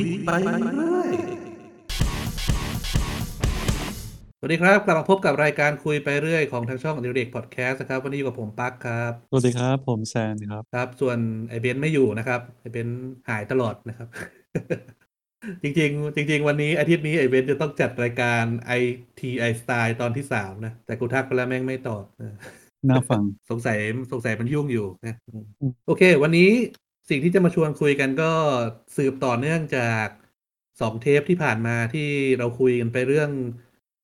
ยไปเรื่อยสวัสดีครับ กลับมาพบกับรายการคุยไปเรื่อยของทางช่องอดิเรกพอดแคสต์นะครับ วันนี้อยู่กับผมปั๊กครับสวัสดีครับ ผมแซนครับครับ ส่วนไอเบนซ์ไม่อยู่นะครับไอเบนซ์หายตลอดนะครับ จริงๆ จริง ๆ วันนี้อาทิตย์นี้ไอเบนซ์จะต้องจัดรายการ IT i Style ตอนที่สามนะ แต่กูทักไปแล้วแม่งไม่ตอบเออน่าฟัง สงสัยสงสัยมันยุ่งอยู่นะอืมอืมโอเค วันนี้ สิ่งที่จะมาชวนคุยกันก็สืบต่อเนื่องจากสองเทปที่ผ่านมาที่เราคุยกันไปเรื่อง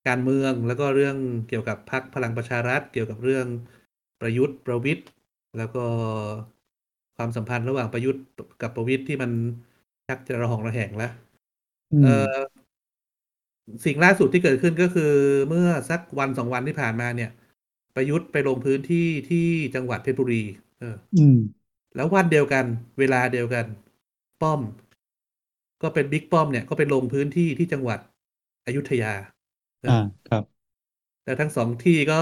การเมืองแล้วก็เรื่องเกี่ยวกับพรรคพลังประชารัฐ เกี่ยวกับเรื่องประยุทธ์ประวิทย์แล้วก็ความสัมพันธ์ระหว่างประยุทธ์กับประวิทย์ที่มันชักจะระหองระแหงแล้วอืเอมอสิ่งล่าสุดที่เกิดขึ้นก็คือเมื่อสักวันสองวันที่ผ่านมาเนี่ย ประยุทธ์ไปลงพื้นที่ที่จังหวัดเพชรบุรี เอออืม แล้ววันเดียวกัน เวลาเดียวกัน ป้อม ก็เป็นบิ๊กป้อมเนี่ยก็ไปลงพื้นที่ที่จังหวัดอยุธยาเอออ่าครับ แต่ทั้งสองที่ก็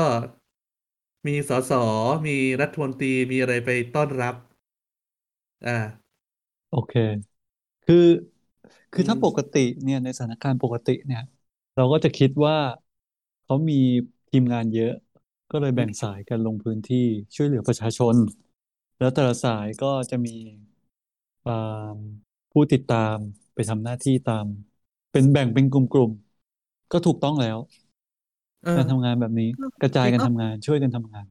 มีสสมีรัฐมนตรีมีอะไรไปต้อนรับ อ่า โอเค คือคือถ้าอืมปกติเนี่ยในสถานการณ์ปกติเนี่ย เราก็จะคิดว่าเขามีทีมงานเยอะ ก็เลยแบ่งสายกันลงพื้นที่ช่วยเหลือประชาชน แล้วแต่ละสายก็จะมีอ่าผู้ติดตามไปทำหน้าที่ตาม เป็นแบ่งเป็นกลุ่มๆ ก็ถูกต้องแล้วเออการทำงานแบบนี้กระจายกันจริงทำเนอะงานช่วยกันทำงาน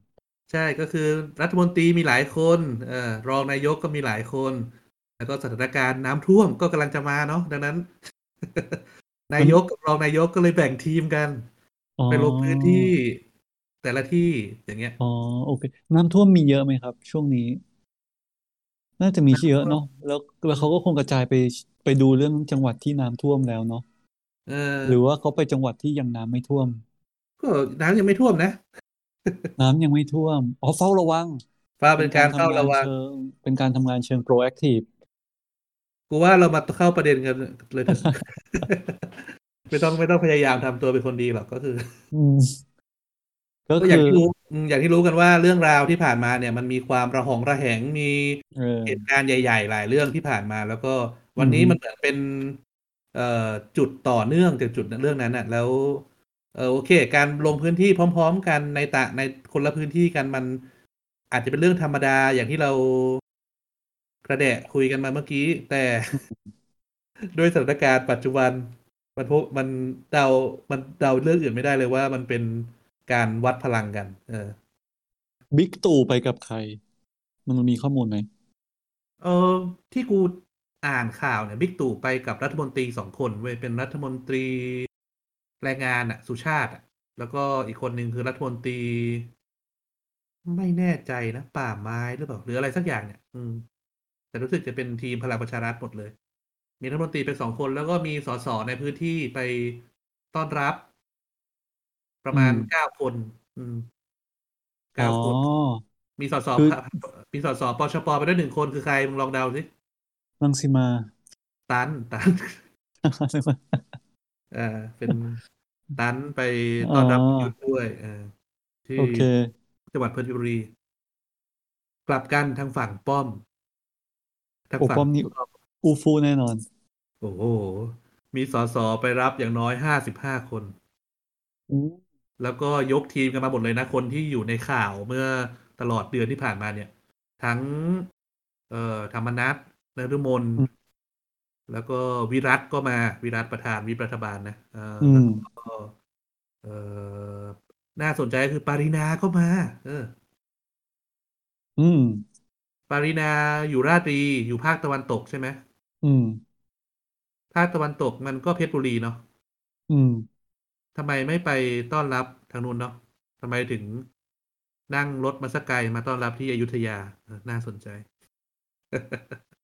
ใช่ก็คือรัฐมนตรีมีหลายคนเอ่อรองนายกก็มีหลายคน แล้วก็สถานการณ์น้ำท่วมก็กำลังจะมาเนาะดังนั้น นายกกับรองนายกก็เลยแบ่งทีมกันอ๋อไปลงพื้นที่ แต่ละที่อย่างเงี้ย อ๋อโอเค น้ำท่วมมีเยอะไหมครับ ช่วงนี้ น่าจะมีเยอะเนาะแล้วแล้วเขาก็คงกระจายไปไปดูเรื่องจังหวัดที่น้ำท่วมแล้วเนาะเออหรือว่าเขาไปจังหวัดที่ยังน้ำไม่ท่วม ก็น้ำยังไม่ท่วมนะ น้ำยังไม่ท่วมอ๋อเฝ้าระวังฟ้าเป็นการเฝ้าระวังเชิงเป็นการทำงานเชิง proactive กูว่าเรามาเข้าประเด็นกันเลยเถอะไม่ต้องไม่ต้องพยายามทำตัวเป็นคนดีหรอกก็คืออืม ก็ก็อย่างคือที่รู้อืมอย่างที่รู้กันว่าเรื่องราวที่ผ่านมาเนี่ย มันมีความระหองระแหงมีเออเหตุการณ์ใหญ่ ๆ หลายเรื่องที่ผ่านมา แล้วก็วันนี้อืมมันเหมือนเป็นเอ่อจุดต่อเนื่องจากจุดเรื่องนั้นน่ะ แล้วเออโอเค การลงพื้นที่พร้อม ๆ กันในตะในคนละพื้นที่กันมันอาจจะเป็นเรื่องธรรมดาอย่างที่เรากระแดะคุยกันมาเมื่อกี้ แต่ด้วยสถานการณ์ปัจจุบัน มันพบมันเดามันเดาเรื่องอื่นไม่ได้เลยว่ามันเป็น การวัดพลังกัน เออบิ๊กตู่ไปกับใคร มันมีข้อมูลไหมเออที่กูอ่านข่าวเนี่ยบิ๊กตู่ไปกับรัฐมนตรีสองคนเว้ยเป็นรัฐมนตรีแรงงานอะสุชาติอะแล้วก็อีกคนหนึ่งคือรัฐมนตรี ไม่แน่ใจนะ ป่าไม้หรือเปล่าหรืออะไรสักอย่างเนี่ย อืม แต่รู้สึกจะเป็นทีมพลังประชารัฐหมดเลย มีรัฐมนตรีไปสองคน แล้วก็มีสสในพื้นที่ไปต้อนรับ ประมาณอืมเก้าคน อืมอ๋เก้าอคน มีสสคือ มีสสปชปไปด้วยหนึ่งคนคือใครมึงลองเดาสิรังสิมา ตันตันเออเป็นตันไปต้อนรับอ๋อประยุทธ์ด้วยเออที่โอเค จังหวัดเพชรบุรี กลับกันทางฝั่งป้อมทางโอ้ฝั่งป้อมนี่อูฟูแน่นอน โอ้โห มีสสไปรับอย่างน้อยห้าสิบห้าคนอืม แล้วก็ยกทีมกันมาหมดเลยนะ คนที่อยู่ในข่าวเมื่อตลอดเดือนที่ผ่านมาเนี่ย ทั้ง เอ่อธรรมนัฐนฤมลแล้วก็วิรัตก็มาวิรัตประธานวิปรัฐบาลนะเอออืแล้วมก็เอ่อน่าสนใจคือปารินาก็มา เออ อืม ปารินาอยู่ราชบุรีอยู่ภาคตะวันตกใช่ไหมอืม ภาคตะวันตกมันก็เพชรบุรีเนาะอืม ทำไมไม่ไปต้อนรับทางนู้นเนาะทำไมถึงนั่งรถมาสักไกลมาต้อนรับที่อยุธยาเออน่าสนใจ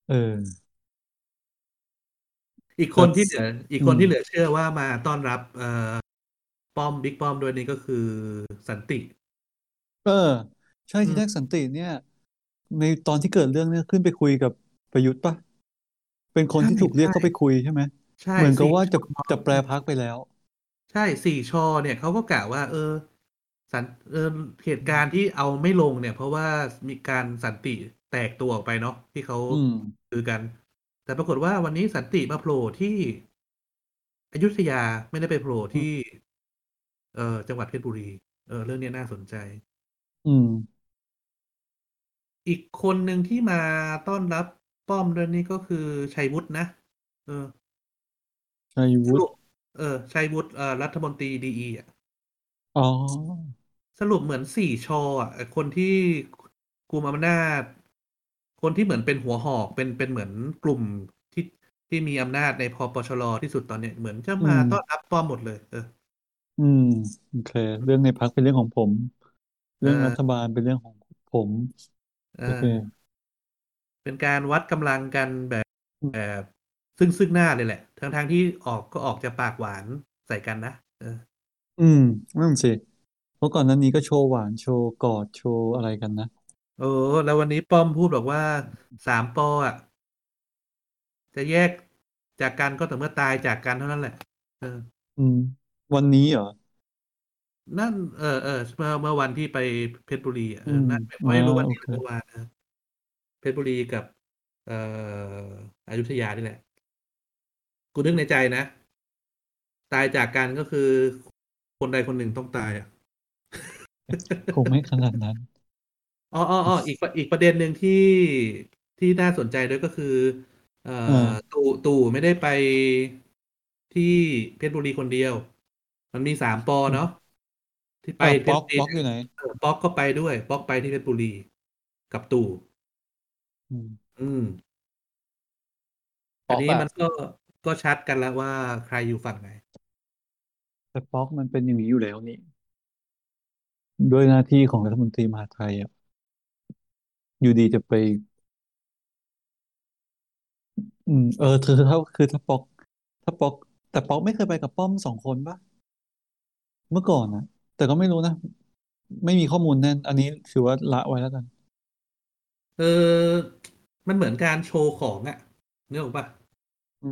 เออ อีกคนที่เหลือ อีกคนอืมที่เหลือเชื่อว่ามาต้อนรับ เอ่อ ป้อมบิ๊กป้อมด้วยนี่ก็คือสันติ เออ ใช่อืมที่แรกสันติเนี่ย ในตอนที่เกิดเรื่องเนี่ยขึ้นไปคุยกับประยุทธ์ปะเป็นคนที่ถูกเรียกเข้าไปคุยใช่ไหมใช่เหมือนกับสี่ว่าจะชอจะแปลพักไปแล้ว ใช่สี่ชอเนี่ยเขาก็กะว่า เออ สันเออเหตุการณ์ที่เอาไม่ลงเนี่ย เพราะว่ามีการสันติแตกตัวออกไปเนาะที่เขาอืมคือกันแต่แต่ปรากฏว่าวันนี้สันติมาโผล่ที่อยุธยาไม่ได้ไปโผล่ที่ เอ่อจังหวัดเพชรบุรี เออ เรื่องนี้น่าสนใจ อืม อีกคนหนึ่งที่มาต้อนรับป้อมเรื่องนี้ก็คือชัยวุฒินะเออชัยสวุรุฒิป เออ ชัยวุฒิเอ่อรัฐมนตรีดีอีอะอ๋อ สรุปเหมือนสี่ชออะไอ้คนที่กุมอำนาจ คนที่เหมือนเป็นหัวหอกเป็นเป็นเหมือนกลุ่มที่ที่มีอำนาจในพปชรที่สุดตอนเนี้ยเหมือนจะอืมามต้อนรับป้อมหมดเลย เออ อืมโอเค เรื่องในพรรคเป็นเรื่องของผมเอเรื่องรัอฐบาลเป็นเรื่องของผมเอโอเคอเป็นการวัดกำลังกันแบบอืมแบบ ซึ่งซึ่งหน้าเลยแหละ ทั้งทางที่ออกก็ออกจะปากหวานใส่กันนะเออ อืมนั่นสิเพราะก่อนหน้านี้ก็โชว์หวานโชว์กอดโชว์อะไรกันนะเออแล้ววันนี้ป้อมพูดบอกว่าสามปออะ จะแยกจากกันก็แต่อเมื่อตายจากกันเท่านั้นแหละ เออ อืม วันนี้เหรอนั่นเออเออเมื่อเมื่อวันที่ไปเพชรบุรีอะเออือมนั่นอ่าไม่รู้วันโอนี้หเครือเมื่อวานนะเพชรบุรีกับ เอ่ออยุธยานี่แหละ กูนึกในใจนะ ตายจากกันก็คือ คนใดคนหนึ่งต้องตายอะคงไม่ขนาดนั้นอ๋ออ๋ออ๋ออีกประอีกประเด็นหนึ่งที่ที่น่าสนใจด้วยก็คือ เอ่เอออตู่ตู่ไม่ได้ไปที่เพชรบุรีคนเดียว มันมีสามปออืมเนาะที่ไปอ้าวเพป๊ชอรกบุรีป๊อกอยู่ไหนเออป๊อกก็ไปด้วยป๊อกไปที่เพชรบุรีกับตู่อืมอืมป๊อัอนกนี้อะมันก็ ก็ชัดกันแล้วว่าใครอยู่ฝั่งไหน แต่ป๊อกมันเป็นอย่างนี้อยู่แล้วนี่ ด้วยหน้าที่ของรัฐมนตรีมหาดไทยอะอยู่ดีจะไป อืม เออคือถ้าคือถ้าป๊อก ถ้าป๊อก แต่ป๊อกไม่เคยไปกับป้อมสองคนปะเมื่อก่อนนะแต่ก็ไม่รู้นะ ไม่มีข้อมูลแน่น อันนี้ถือว่าละไว้แล้วกัน เออ มันเหมือนการโชว์ของอะนึกออกปะอืม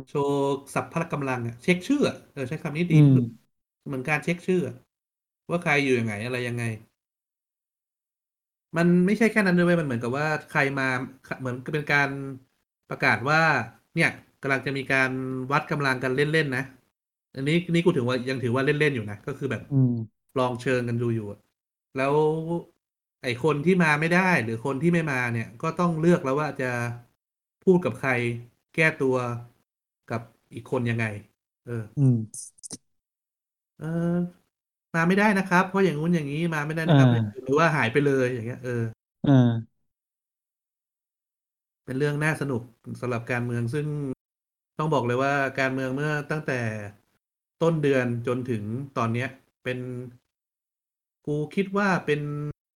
โชว์สัพพละกำลังอะเช็คชื่ออะเออใช้คำนี้อืดีที่มสุดเหมือนการเช็คชื่ออะว่าใครอยู่ยังไงอะไรยังไง มันไม่ใช่แค่นั้นด้วยเวยมันเหมือนกับว่าใครมาเหมือนเป็นการประกาศว่า เนี่ยกำลังจะมีการวัดกำลังกันเล่นๆนะอันนี้นี่กูถือว่ายังถือว่าเล่นๆอยู่นะก็คือแบบอืมลองเชิงกันดูอยู่อะแล้วไอ้คนที่มาไม่ได้หรือคนที่ไม่มาเนี่ย ก็ต้องเลือกแล้วว่าจะพูดกับใคร แก้ตัวกับ อีกคนยังไง เออ อืม เออ มาไม่ได้นะครับ เพราะอย่างงู้นอย่างนี้มาไม่ได้อ่านะครับ หรือว่าหายไปเลยอย่างเงี้ย เอออ่าเป็นเรื่องน่าสนุกสำหรับการเมืองซึ่งต้องบอกเลยว่าการเมืองเมื่อตั้งแต่ต้นเดือนจนถึงตอนเนี้ย เป็นกูคิดว่าเป็น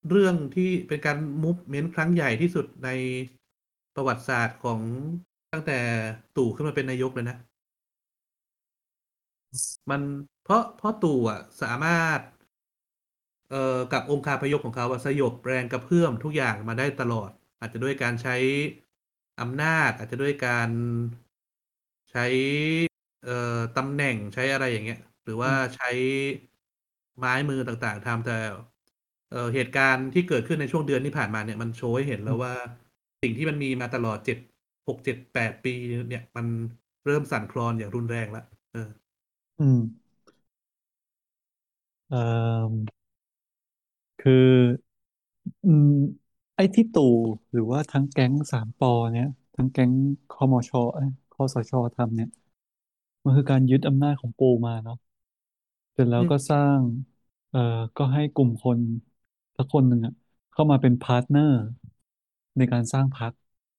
เรื่องที่เป็นการมูฟเมนต์ครั้งใหญ่ที่สุดในประวัติศาสตร์ของตั้งแต่ตู่ขึ้นมาเป็นนายกเลยนะ มันเพราะเพราะตู่อะสามารถ เอ่อกับองค์คาพยพของเขาอะสยบแรงกระเพื่อมทุกอย่างมาได้ตลอด อาจจะด้วยการใช้อำนาจ อาจจะด้วยการใช้ เอ่อตำแหน่งใช้อะไรอย่างเงี้ย หรือว่าใช้ไม้มือต่างๆทำแต่เอ่อเหตุการณ์ที่เกิดขึ้นในช่วงเดือนที่ผ่านมาเนี่ยมันโชว์ให้เห็นแล้วว่าสิ่งที่มันมีมาตลอดเจ็ดหกเจ็ดแปดปีเนี่ย มันเริ่มสั่นคลอนอย่างรุนแรงแล้วเออ อืมเอ่อคืออืมไอ้ที่ตู่หรือว่าทั้งแก๊งสาม ป.เนี่ย ทั้งแก๊งคมชเอ้ยคสชทำเนี่ย มันคือการยึดอำนาจของปูมาเนาะเสร็จแล้วอืมก็สร้างเอ่อก็ให้กลุ่มคนสักคนหนึ่งอะเข้ามาเป็น partnerในการสร้างพรรค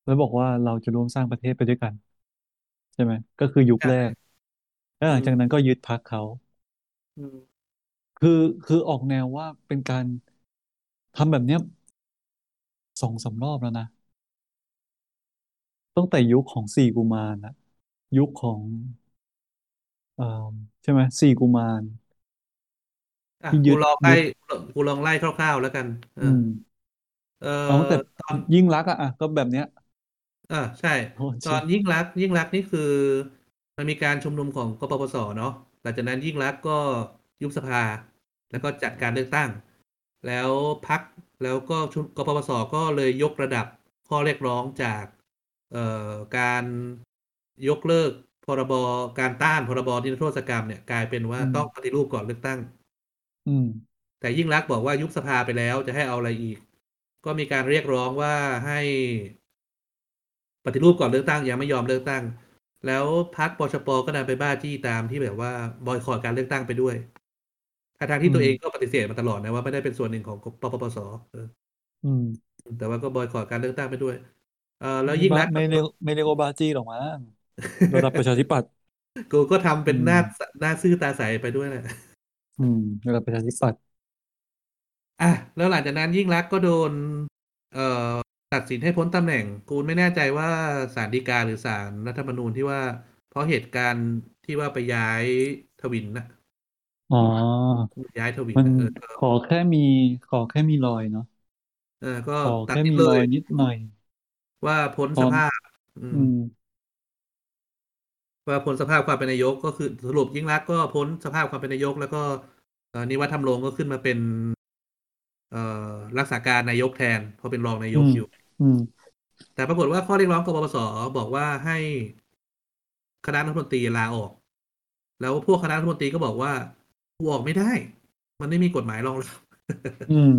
แล้วบอกว่าเราจะร่วมสร้างประเทศไปด้วยกัน ใช่ไหมก็คือยุคใช่แรก แล้วหลังอืจากมนั้นก็ยึดพรรคเขาอืมคือคือออกแนวว่าเป็นการทำแบบเนี้ยสองสามรอบแล้วนะตั้งแต่ยุคของสี่กุมารนะยุคของเอ่อใช่ไหมสี่กุมารอะที่กูยึดลองไล่ยึดกูลองไล่คร่าวๆแล้วกันเออือมเอเอาตั้งอแต่ตอนยิ่งลักษณ์อะอะก็แบบเนี้ยอ่าใช่โอ้ตชิอนยิ่งลักษณ์ยิ่งลักษณ์นี่คือ มันมีการชุมนุมของกปปสเนาะหลังจากนั้นยิ่งลักษณ์ก็ยุบสภา แล้วก็จัดการเลือกตั้ง แล้วพักแล้วก็ชุมกปปสก็เลยยกระดับข้อเรียกร้องจากเอ่อการยกเลิกพรบการต้านพรบนิรโทษกรรมเนี่ยกลายเป็นว่าอืมต้องปฏิรูปก่อนเลือกตั้ง อืม แต่ยิ่งรักษณ์บอกว่ายุบสภาไปแล้วจะให้เอาอะไรอีก ก็มีการเรียกร้องว่าให้ปฏิรูปก่อนเลือกตั้งยังไม่ยอมเลือกตั้ง แล้วพรรคปชปก็ดันไปบ้าจี้ตามที่แบบว่าบอยคอตการเลือกตั้งไปด้วยทางที่ตัวเองก็ปฏิเสธมาตลอดนะว่าไม่ได้เป็นส่วนหนึ่งของปปปสเอออืม แต่ว่าก็บอยคอตการเลือกตั้งไปด้วย เออแล้วยิ่งรักษณ์ไม่เรียกไม่เรียกว่าบาจี้หรอกมั้งระดับประชาธิปัตย์กูก็ทำเป็นอืมหน้าหน้าซื่อตาใสไปด้วยแหละอืมระดับประชาธิปัตย์อะแล้วหลังจากนั้นยิ่งรักษณ์ก็โดน เอ่อ ตัดสินให้พ้นตำแหน่ง กูไม่แน่ใจว่าศาลฎีกาหรือศาลรัฐธรรมนูญที่ว่า เพราะเหตุการณ์ที่ว่าไปย้ายทวินนะอ๋อย้ายทวินมันน่ะเออขอแค่มีขอแค่มีรอยเนาะเออก็ขอตัดแค่สินมีเลรอยยนิดหน่อย ว่าพ้นตสอนภาพอืมอืมว่าพ้นสภาพความเป็นนายกก็คือสรุปยิ่งรักษณ์ก็พ้นสภาพความเป็นนายก แล้วก็เอ่อนิวัฒน์ทำรงก็ขึ้นมาเป็นเอ่อ รักษาการนายกแทนเพราะเป็นรองนายกอืมอยู่อืมแต่ปรากฏว่าข้อเรียกร้องกบพศบอกว่าให้คณะรัฐมนตรีลาออก แล้วพวกคณะรัฐมนตรีก็บอกว่ากูออกไม่ได้ มันไม่มีกฎหมายรองรับอืม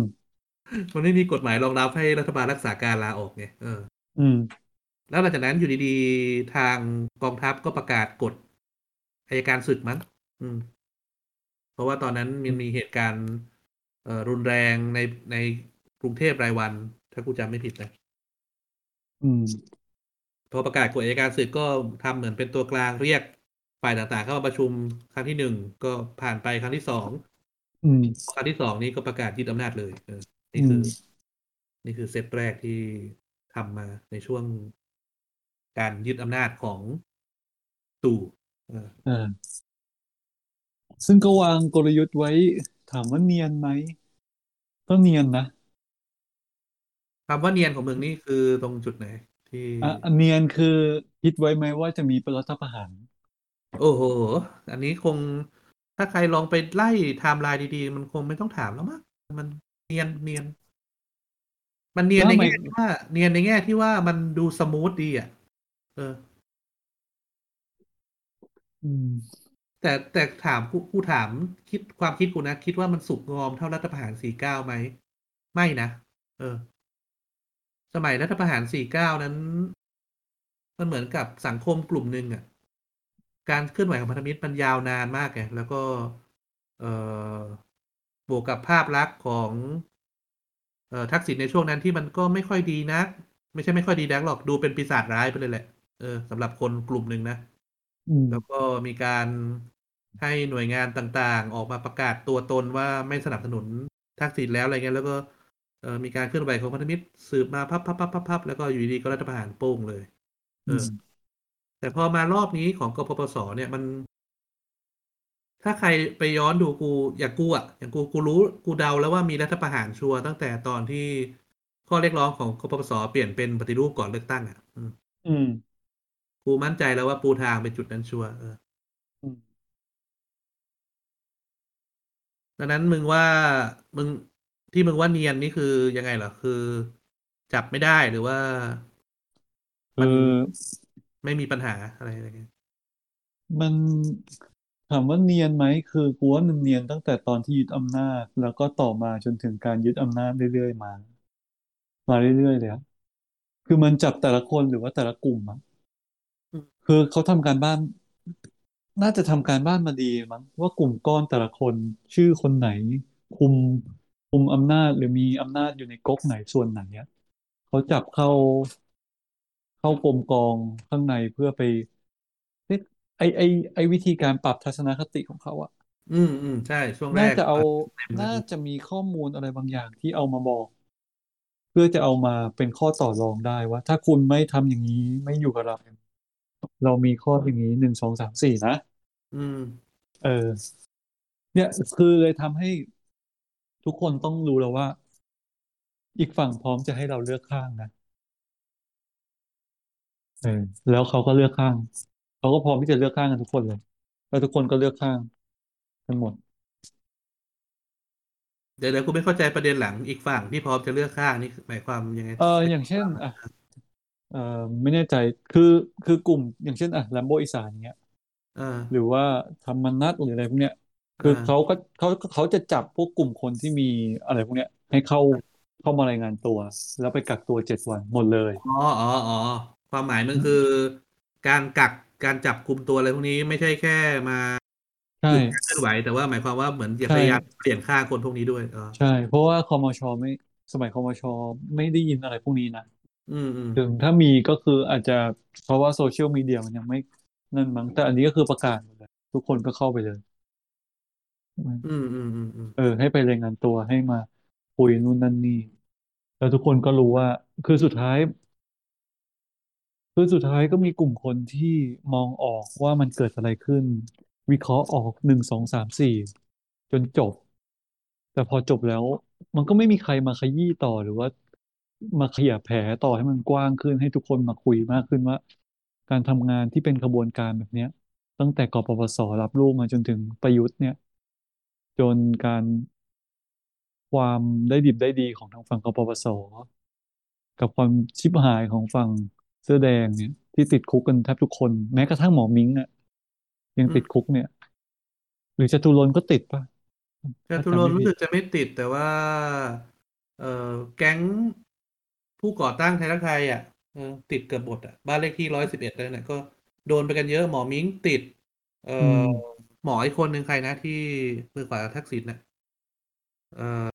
มันไม่มีกฎหมายรองรับให้รัฐบาลรักษาการลาออกไงเออ อืม แล้วหลังจากนั้นอยู่ดีๆ ทางกองทัพก็ประกาศกฎอัยการศึกมั้งอืม เพราะว่าตอนนั้นมันมีเหตุการณ์เอ่อ รุนแรงในในกรุงเทพรายวัน ถ้ากูจำไม่ผิดนะอืม พอประกาศกฎอัยการศึกก็ทำเหมือนเป็นตัวกลางเรียกฝ่ายต่างๆ เข้ามาประชุมครั้งที่หนึ่งก็ผ่านไปครั้งที่สองอืมครั้งที่สองนี้ก็ประกาศยึดอำนาจเลยเออนี่อืคืมอนี่คือเซตแรกที่ทำมาในช่วงการยึดอำนาจของตู่เอออ่าซึ่งก็วางกลยุทธ์ไว้ ถามว่าเนียนไหมก็เนียนนะคำว่าเนียนของมึงนี่คือตรงจุดไหน ที่อะอันเนียนคือคิดไว้ไหมว่าจะมีรัฐประหารโอ้โห อันนี้คงถ้าใครลองไปไล่ไทม์ไลน์ดีๆ มันคงไม่ต้องถามแล้วมั้งมันเนียนเนียน มันเนียนแล้วในทำไมแง่ที่ว่า เนียนในแง่ที่ว่ามันดู smooth ดีอะ เออ อืม แต่แต่ถามกูกูถามคิดความคิดกูนะ คิดว่ามันสุกงอมเท่ารัฐประหารสี่เก้าไหม ไม่นะ เออ สมัยรัฐประหารสี่เก้านั้น มันเหมือนกับสังคมกลุ่มหนึ่งอะ การเคลื่อนไหวของพันธมิตรมันยาวนานมากไงแล้วก็ เออบวกกับภาพลักษณ์ของ เออทักษิณในช่วงนั้นที่มันก็ไม่ค่อยดีนัก ไม่ใช่ไม่ค่อยดีนักหรอกดูเป็นปีศาจร้ายไปเลยแหละ เออสำหรับคนกลุ่มหนึ่งนะ อืม แล้วก็มีการให้หน่วยงานต่างๆ ออกมาประกาศตัวตนว่าไม่สนับสนุนทักษิณแล้วอะไรเงี้ยแล้วก็เอ่อมีการเคลื่อนไหวของพันธมิตรสืบมาพับพับพับพับพับแล้วก็อยู่ดีๆก็รัฐประหารโป้งเลย เออือมแต่พอมารอบนี้ของกปปสเนี่ยมัน ถ้าใครไปย้อนดูกูอย่างกูอะอย่างกูกูรู้กูเดาแล้วว่ามีรัฐประหารชัวร์ตั้งแต่ตอนที่ข้อเรียกร้องของกปปสเปลี่ยนเป็นปฏิรูปก่อนเลือกตั้งอะอืมอืม กูมั่นใจแล้วว่าปูทางเป็นจุดนั้นชัวร์เอออืมดังนั้นมึงว่ามึงที่มึงว่าเนียนนี่คือยังไงเหรอคือ จับไม่ได้หรือว่าเอมันอไม่มีปัญหาอะไรอะไรเงี้ยมันถามว่าเนียนไหมคือกูว่ามันเนียนตั้งแต่ตอนที่ยึดอำนาจ แล้วก็ต่อมาจนถึงการยึดอำนาจเรื่อยๆมา มาเรื่อยๆเลยอะคือมันจับแต่ละคนหรือว่าแต่ละกลุ่มอะอืม คือเขาทำการบ้าน น่าจะทำการบ้านมาดีมั้งว่ากลุ่มก้อนแต่ละคนชื่อคนไหน คุมคุมอำนาจหรือมีอำนาจอยู่ในก๊กไหนส่วนไหนเนี่ยเขาจับเข้าเข้ากรมกองข้างในเพื่อไปเอ๊ะไอไอไอวิธีการปรับทัศนคติของเขาอะอืมอืมใช่ ช่วงแรน่ากจะเอาเต็มเลยน่าจะมีข้อมูลอะไรบางอย่างที่เอามาบอก เพื่อจะเอามาเป็นข้อต่อรองได้ว่า ถ้าคุณไม่ทำอย่างนี้ไม่อยู่กับเรา เรามีข้ออย่างนี้หนึ่งสองสามสี่นะอืม เออ เนี่ยคือเลยทำให้ทุกคนต้องรู้แล้วว่า อีกฝั่งพร้อมจะให้เราเลือกข้างนะเออแล้วเขาก็เลือกข้าง เขาก็พร้อมที่จะเลือกข้างกันทุกคนเลยแล้วทุกคนก็เลือกข้างกันหมดเดี๋ยวเดี๋ยวกูไม่เข้าใจประเด็นหลังอีกฝั่งที่พร้อมจะเลือกข้างนี่หมายความยังไงเอออย่างเช่นอะ เอ่อไม่แน่ใจคือคือกลุ่มอย่างเช่นอะแลมโบอีสานอย่างเงี้ยอ่าหรือว่าธรรมนัสหรืออะไรพวกเนี้ยคือเขาอ่าก็เขาเขาจะจับพวกกลุ่มคนที่มีอะไรพวกเนี้ย ให้เข้าเข้ามารายงานตัว แล้วไปกักตัวเจ็ดวันหมดเลย อ๋ออ๋ออ๋อความหมายมันคือ การกักการจับกุมตัวอะไรพวกนี้ไม่ใช่แค่มาใช่ หยุดการเคลื่อนไหวแต่ว่าหมายความว่าเหมือนอยากใช่พยายามเปลี่ยนค่าคนพวกนี้ด้วยอ๋อใช่ เพราะว่าคมชไม่สมัยคมชไม่ได้ยินอะไรพวกนี้นะ อืมอืมถึงถ้ามีก็คืออาจจะเพราะว่าโซเชียลมีเดียมันยังไม่นั่นมั้งแต่อันนี้ก็คือประกาศหมดเลยทุกคนก็เข้าไปเลย อืมอืมอืมอืมเออ ให้ไปรายงานตัวให้มาคุยนู่นนั่นนี่ แล้วทุกคนก็รู้ว่า คือสุดท้าย คือสุดท้ายก็มีกลุ่มคนที่มองออกว่ามันเกิดอะไรขึ้น วิเคราะห์ออกหนึ่งสองสามสี่จนจบ แต่พอจบแล้ว มันก็ไม่มีใครมาขยี้ต่อหรือว่า มาขยายแผลต่อให้มันกว้างขึ้นให้ทุกคนมาคุยมากขึ้นว่า การทำงานที่เป็นขบวนการแบบเนี้ย ตั้งแต่กปปสรับลูกมาจนถึงประยุทธ์เนี่ย จนการความได้ดิบได้ดีของทางฝั่งกปปสกับความชิบหายของฝั่งเสื้อแดงเนี่ยที่ติดคุกกันแทบทุกคนแม้กระทั่งหมอมิ้งอะยังติดอืมคุกเนี่ย หรือจตุรนต์ก็ติดป่ะจตุรถ้าจำไม่ผิดนต์รู้สึกจะไม่ติดแต่ว่า เอ่อแก๊ง ผู้ก่อตั้งไทยรักไทยอะเออติดเกือบหมดอะบ้านเลขที่ร้อยสิบเอ็ดเลยเนี่ยก็โดนไปกันเยอะหมอมิ้งติด เอ่ออืมหมออีกคนหนึ่งใครนะที่มือขวาทักษิณน่ะเอ่อ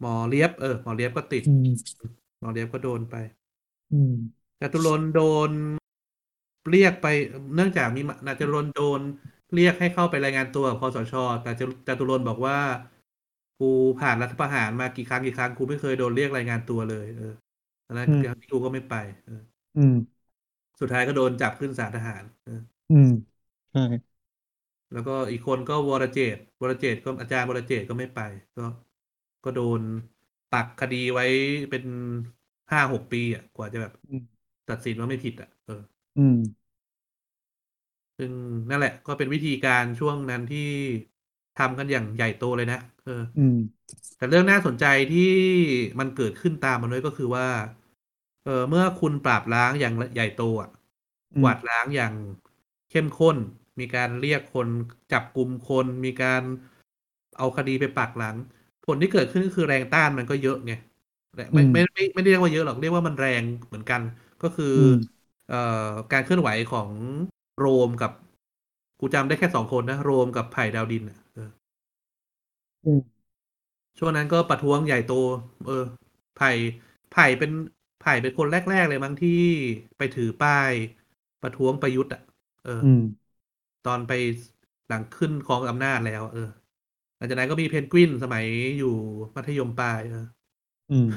หมอเลียบเออหมอเลียบก็ติดอืมหมอเลียบก็โดนไปอืมจตุรนต์โดนเรียกไปเนื่องจากมีนายจตุรนต์โดนเรียกให้เข้าไปรายงานตัวกับคสชแต่จตุจตุรนต์บอกว่า กูผ่านรัฐประหารมากี่ครั้งกี่ครั้งกูไม่เคยโดนเรียกรายงานตัวเลย เออตอนนั้นอืมที่กูก็ไม่ไปเอออืม สุดท้ายก็โดนจับขึ้นศาลทหารเอออืมใช่แล้วก็อีกคนก็วรเจตน์วรเจตน์ก็อาจารย์วรเจตน์ก็ไม่ไป ก็ก็โดนตักคดีไว้เป็นห้าหกปีอะ กว่าจะแบบอืมตัดสินว่าไม่ผิด อะ เออ อืมซึ่งนั่นแหละ ก็เป็นวิธีการช่วงนั้นที่ ทำกันอย่างใหญ่โตเลยนะเอออืมแต่เรื่องน่าสนใจที่มันเกิดขึ้นตามมาด้วยก็คือว่า เออเมื่อคุณปราบล้างอย่างใหญ่โตอะกวาดอืมล้างอย่างเข้มข้น มีการเรียกคนจับกลุ่มคน มีการเอาคดีไปปักหลัง ผลที่เกิดขึ้นก็คือแรงต้านมันก็เยอะไงแต่อืมไม่ไม่ไม่ไม่ได้เรียกว่าเยอะหรอกเรียกว่ามันแรงเหมือนกันก็คืออืมเอ่อการเคลื่อนไหวของโรมกับ กูจำได้แค่สองคนนะ โรมกับไผ่ดาวดิน อะเอออืม ช่วงนั้นก็ประท้วงใหญ่โต เออ ไผ่ ไผ่เป็น ไผ่เป็นคนแรก ๆ เลยมั้งที่ไปถือป้าย ประท้วงประยุทธ์อะ เออ อืม ตอนไปหลังขึ้นครองอำนาจแล้ว เออ หลังจากนั้นก็มีเพนกวินสมัยอยู่มัธยมปลาย เออ อืม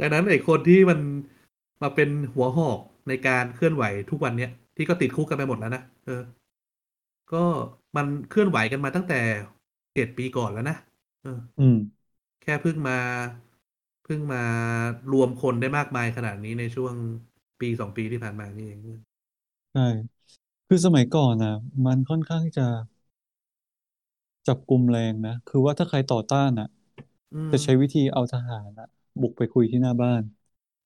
ดังนั้นไอ้คนที่มันมาเป็นหัวหอกในการเคลื่อนไหวทุกวันเนี้ยที่ก็ติดคุกกันไปหมดแล้วนะ เออ ก็มันเคลื่อนไหวกันมาตั้งแต่เจ็ดปีก่อนแล้วนะเอออืม แค่เพิ่งมาเพิ่งมารวมคนได้มากมายขนาดนี้ในช่วงปีสองปีที่ผ่านมานี่เองใช่คือสมัยก่อนนะมันค่อนข้างที่จะจับกุมแรงนะ คือว่าถ้าใครต่อต้านอะอืมจะใช้วิธีเอาทหารอะ บุกไปคุยที่หน้าบ้าน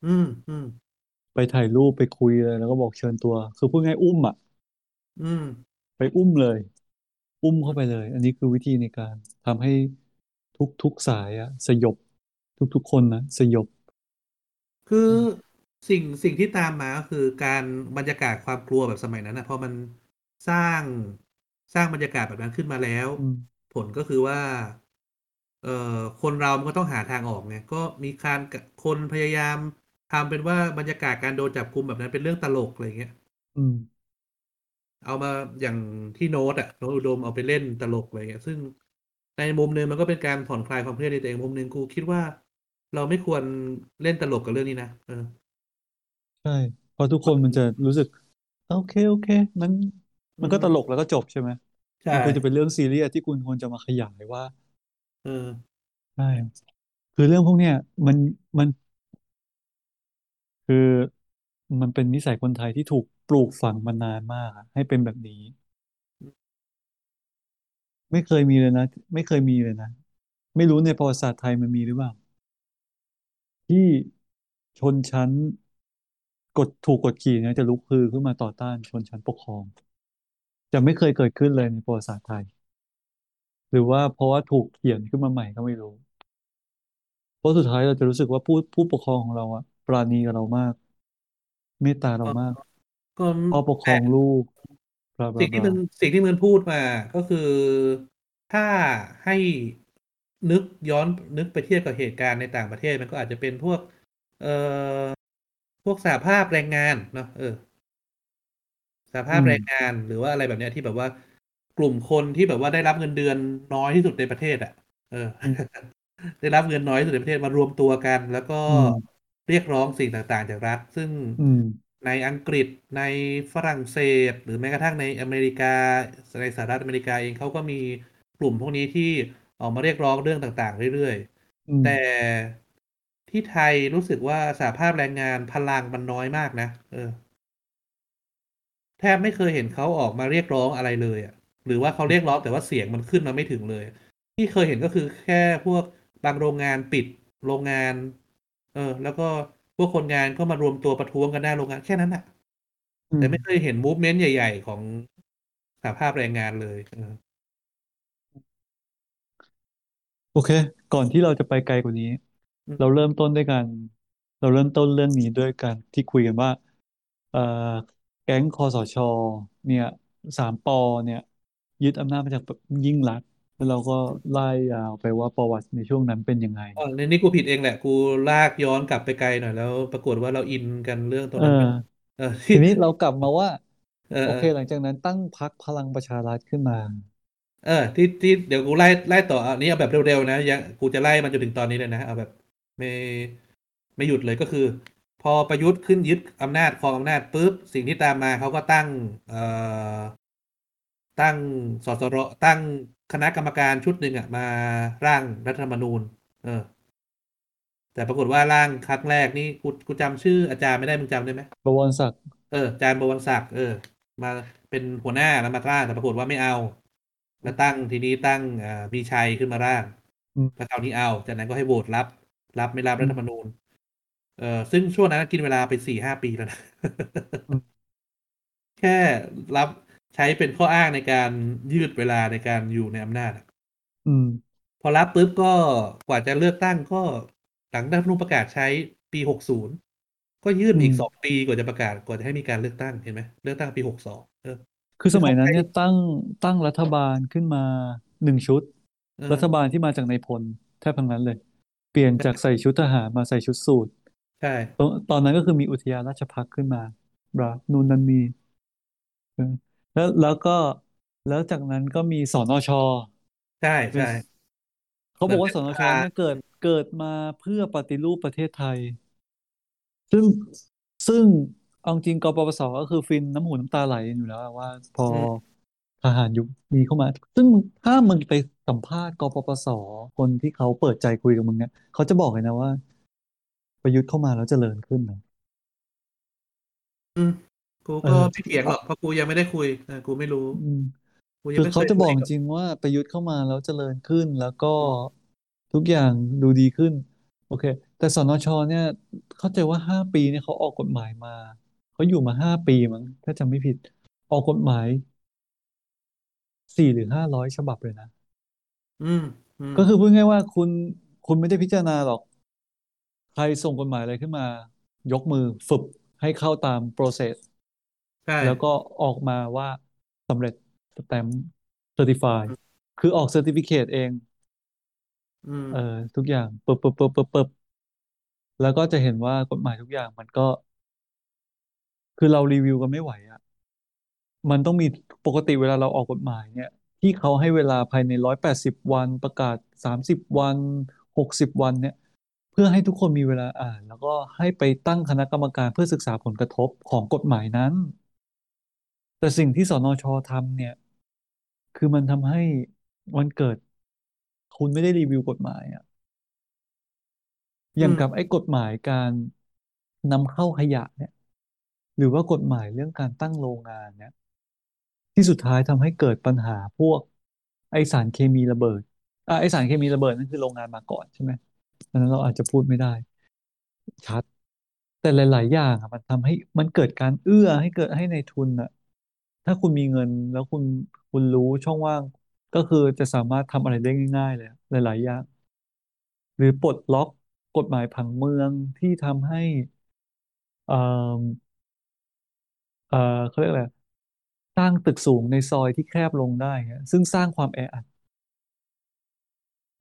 อืมอืมไปถ่ายรูปไปคุยเลยแล้วก็บอกเชิญตัว คือพูดง่ายอุ้มอะ อืม ไปอุ้มเลย อุ้มเข้าไปเลย อันนี้คือวิธีในการทำให้ทุกทุกสายอะสยบทุกทุกคนนะสยบ คืออืมสิ่งสิ่งที่ตามมาก็คือการบรรยากาศความกลัวแบบสมัยนั้นนะพอมันสร้างสร้างบรรยากาศแบบนั้นขึ้นมาแล้วอืมผลก็คือว่า เอ่อคนเรามันก็ต้องหาทางออกไงก็มีการคนพยายามทำเป็นว่าบรรยากาศการโดนจับกุมแบบนั้นเป็นเรื่องตลกอะไรเงี้ย อืม เอามาอย่างที่โน้ตอะโน้ตอุดมเอาไปเล่นตลกอะไรเงี้ยซึ่งในมุมหนึงมันก็เป็นการผ่อนคลายความเครียดในตัวเองมุมหนึงกูคิดว่า เราไม่ควรเล่นตลกกับเรื่องนี้นะเออใช่เพราะทุกคนมันจะรู้สึก โอเคโอเค มันอืมันก็ตลกมแล้วก็จบใช่ไหมใช่มันควรจะเป็นเรื่องซีเรียสที่คุณควรจะมาขยายว่า เออใช่คือเรื่องพวกเนี้ยมันมัน คือ มันเป็นนิสัยคนไทยที่ถูกปลูกฝังมานานมากอะให้เป็นแบบนี้ ไม่เคยมีเลยนะ ไม่เคยมีเลยนะ ไม่รู้ในประวัติศาสตร์ไทยมันมีหรือเปล่า ที่ชนชั้นกดถูกกดขี่เนี่ยจะลุกฮือขึ้นมาต่อต้านชนชั้นปกครอง จะไม่เคยเกิดขึ้นเลยในประวัติศาสตร์ไทย หรือว่าเพราะว่าถูกเขียนขึ้นมาใหม่ก็ไม่รู้ เพราะสุดท้ายเราจะรู้สึกว่าผู้ผู้ปกครองของเราอะปราณีกับเรามาก เมตตาเราก็มากก็พ่อปกครแต่องลูกบลาบลาบลาสิ่งที่มันสิ่งที่มันพูดมาก็คือถ้าให้นึกย้อนนึกไปเทียบกับเหตุการณ์ในต่างประเทศมันก็อาจจะเป็นพวก เอ่อพวกสหภาพแรงงานเนาะเออสหอืภาพมแรงงานหรือว่าอะไรแบบเนี้ยที่แบบว่ากลุ่มคนที่แบบว่าได้รับเงินเดือนน้อยที่สุดในประเทศ อะ เอออืมได้รับเงินน้อยที่สุดในประเทศมารวมตัวกัน แล้วก็อืม เรียกร้องสิ่งต่างๆ จากรัฐ ซึ่งอืมในอังกฤษในฝรั่งเศส หรือแม้กระทั่งในอเมริกาในสหรัฐอเมริกาเองเขาก็มีกลุ่มพวกนี้ที่ออกมาเรียกร้องเรื่องต่างๆ เรื่อยๆ แต่อืมที่ไทยรู้สึกว่าสหภาพแรงงานพลังมันน้อยมากนะเออ แทบไม่เคยเห็นเขาออกมาเรียกร้องอะไรเลยอะ หรือว่าเขาเรียกร้องแต่ว่าเสียงมันขึ้นมาไม่ถึงเลย ที่เคยเห็นก็คือแค่พวกบางโรงงานปิดโรงงาน เออ แล้วก็พวกคนงานก็มารวมตัวประท้วงกันหน้าโรงงานแค่นั้นอะอืมแต่ไม่เคยเห็นมูฟเมนต์ใหญ่ ๆ ของสหภาพแรงงานเลยเออโอเค ก่อนที่เราจะไปไกลกว่านี้อืมเราเริ่มต้นด้วยกัน เราเริ่มต้นเรื่องนี้ด้วยกันที่คุยกันว่า เอ่อแก๊งคอสช เนี่ย สามปอเนี่ย ยึดอำนาจมาจากยิ่งลักษณ์ แล้วเราก็ไล่ยาวไปว่าประวัติในช่วงนั้นเป็นยังไง อ๋อในนี้กูผิดเองแหละ กูลากย้อนกลับไปไกลหน่อยแล้ว ปรากฏว่าเราอินกันเรื่องตรงเออนั้นไม่เออที่ทีนี้เรากลับมาว่าเออเออโอเคหลังจากนั้นตั้งพรรคพลังประชารัฐขึ้นมา เออ ที่ที่เดี๋ยวกูไล่ไล่ต่ออันนี้เอาแบบเร็วๆนะยังกูจะไล่มันจนถึงตอนนี้เลยนะเอาแบบไม่ไม่หยุดเลยก็คือ พอประยุทธ์ขึ้นยึดอำนาจครองอำนาจปุ๊บสิ่งที่ตามมาเขาก็ตั้ง เอ่อตั้งสสรตั้ง คณะกรรมการชุดหนึ่งอะมาร่างรัฐธรรมนูญ เออ แต่ปรากฏว่าร่างครั้งแรกนี่กูกูจำชื่ออาจารย์ไม่ได้มึงจำได้ไหมบวรศักดิ์เอออาจารย์บวรศักดิ์เออ มาเป็นหัวหน้าแล้วมาร่างแต่ปรากฏว่าไม่เอา แล้วตั้งทีนี้ตั้งอ่ามีชัยขึ้นมาร่างอืมแล้วคราวนี้เอา จากนั้นก็ให้โหวตรับ รับไม่รับอืมรัฐธรรมนูญ เออซึ่งช่วงนั้นกินเวลาไปสี่ห้าปีแล้วนะอืมแค่รับ ใช้เป็นข้ออ้างในการยืดเวลาในการอยู่ในอำนาจอะอืม พอรับปุ๊บก็กว่าจะเลือกตั้งก็หลังรัฐธรรมนูญประกาศใช้ปีหกศูนย์ก็ยืดอืมมาอีกสองปีกว่าจะประกาศกว่าจะให้มีการเลือกตั้งเห็นไหมเลือกตั้งปีหกสองเออคือสมัยนั้นคือเขาใช้เนี่ยตั้งตั้งรัฐบาลขึ้นมาหนึ่งชุดเออรัฐบาลที่มาจากในายพลแทบทั้งนั้นเลย เปลี่ยนจากใส่ชุดทหารมาใส่ชุดสูทใช่ตอนตอนนั้นก็คือมีอุทยานราชภัฏขึ้นมาบรานู่นนั่นนี่เออ แล้วแล้วก็แล้วจากนั้นก็มีสนชใช่ใช่เป็นเขาเหมือนบอกว่าสนชเป็นสภาเนี่ยเกิดเกิดมาเพื่อปฏิรูปประเทศไทย ซึ่งซึ่งเอาจริงกปปสก็คือฟินน้ำหูน้ำตาไหลอยู่แล้วอะว่า พออืมทหารยุคนี้เข้ามา ซึ่งถ้ามึงไปสัมภาษณ์กปปสคนที่เขาเปิดใจคุยกับมึงเนี่ยเขาจะบอกเลยนะว่า ประยุทธ์เข้ามาแล้วเจริญขึ้นนะอืม กูเออก็ไม่เถียงหอะรอกเพราะกูยังไม่ได้คุยเออกูไม่รู้อืมกูยังคือไม่เคเขาจะบอกจยคุยกับริงๆว่าประยุทธ์เข้ามาแล้วเจริญขึ้นแล้วก็อืมทุกอย่างดูดีขึ้น โอเค แต่สนชเนี่ยเข้าใจว่าห้าปีเนี่ยเขาออกกฎหมายมาเขาอยู่มาห้าปีมั้งถ้าจำไม่ผิด ออกกฎหมายสี่หรือห้าร้อยฉบับเลยนะอืมอืมก็คือพูดง่ายๆว่าคุณคุณไม่ได้พิจารณาหรอก ใครส่งกฎหมายอะไรขึ้นมา ยกมือฝึกให้เข้าตาม process ใช่ แล้วก็ออกมาว่าสำเร็จสแตมป์ certify อืมคือออก certificate เอง อืม เออทุกอย่างปึ๊บปึ๊บปึ๊บปึ๊บปึ๊บแล้วก็จะเห็นว่ากฎหมายทุกอย่างมันก็คือเรารีวิวกันไม่ไหวอะมันต้องมีปกติเวลาเราออกกฎหมายเนี่ย ที่เขาให้เวลาภายในร้อยแปดสิบวันประกาศสามสิบวันหกสิบวันเนี่ย เพื่อให้ทุกคนมีเวลาอ่าน แล้วก็ให้ไปตั้งคณะกรรมการเพื่อศึกษาผลกระทบของกฎหมายนั้น แต่สิ่งที่สนชทำเนี่ย คือมันทำให้วันเกิด คุณไม่ได้รีวิวกฎหมายอะอย่างกับอืมไอ้กฎหมายการนำเข้าขยะเนี่ย หรือว่ากฎหมายเรื่องการตั้งโรงงานเนี่ย ที่สุดท้ายทำให้เกิดปัญหาพวก ไอสารเคมีระเบิดอ่าไอสารเคมีระเบิดนั่นคือโรงงานมาก่อนใช่ไหมดังนั้นเราอาจจะพูดไม่ได้ ชัด แต่หลาย ๆ อย่างอะมันทำให้มันเกิดการเอื้อให้เกิดให้ในทุนอะ ถ้าคุณมีเงินแล้วคุณคุณรู้ช่องว่าง ก็คือจะสามารถทำอะไรได้ง่าย ๆ เลยอะหลาย ๆ อย่าง หรือปลดล็อกกฎหมายผังเมืองที่ทำให้เอ่อเอ่อเขาเรียกอะไรสร้างตึกสูงในซอยที่แคบลงได้เงี้ยซึ่งสร้างความแออัด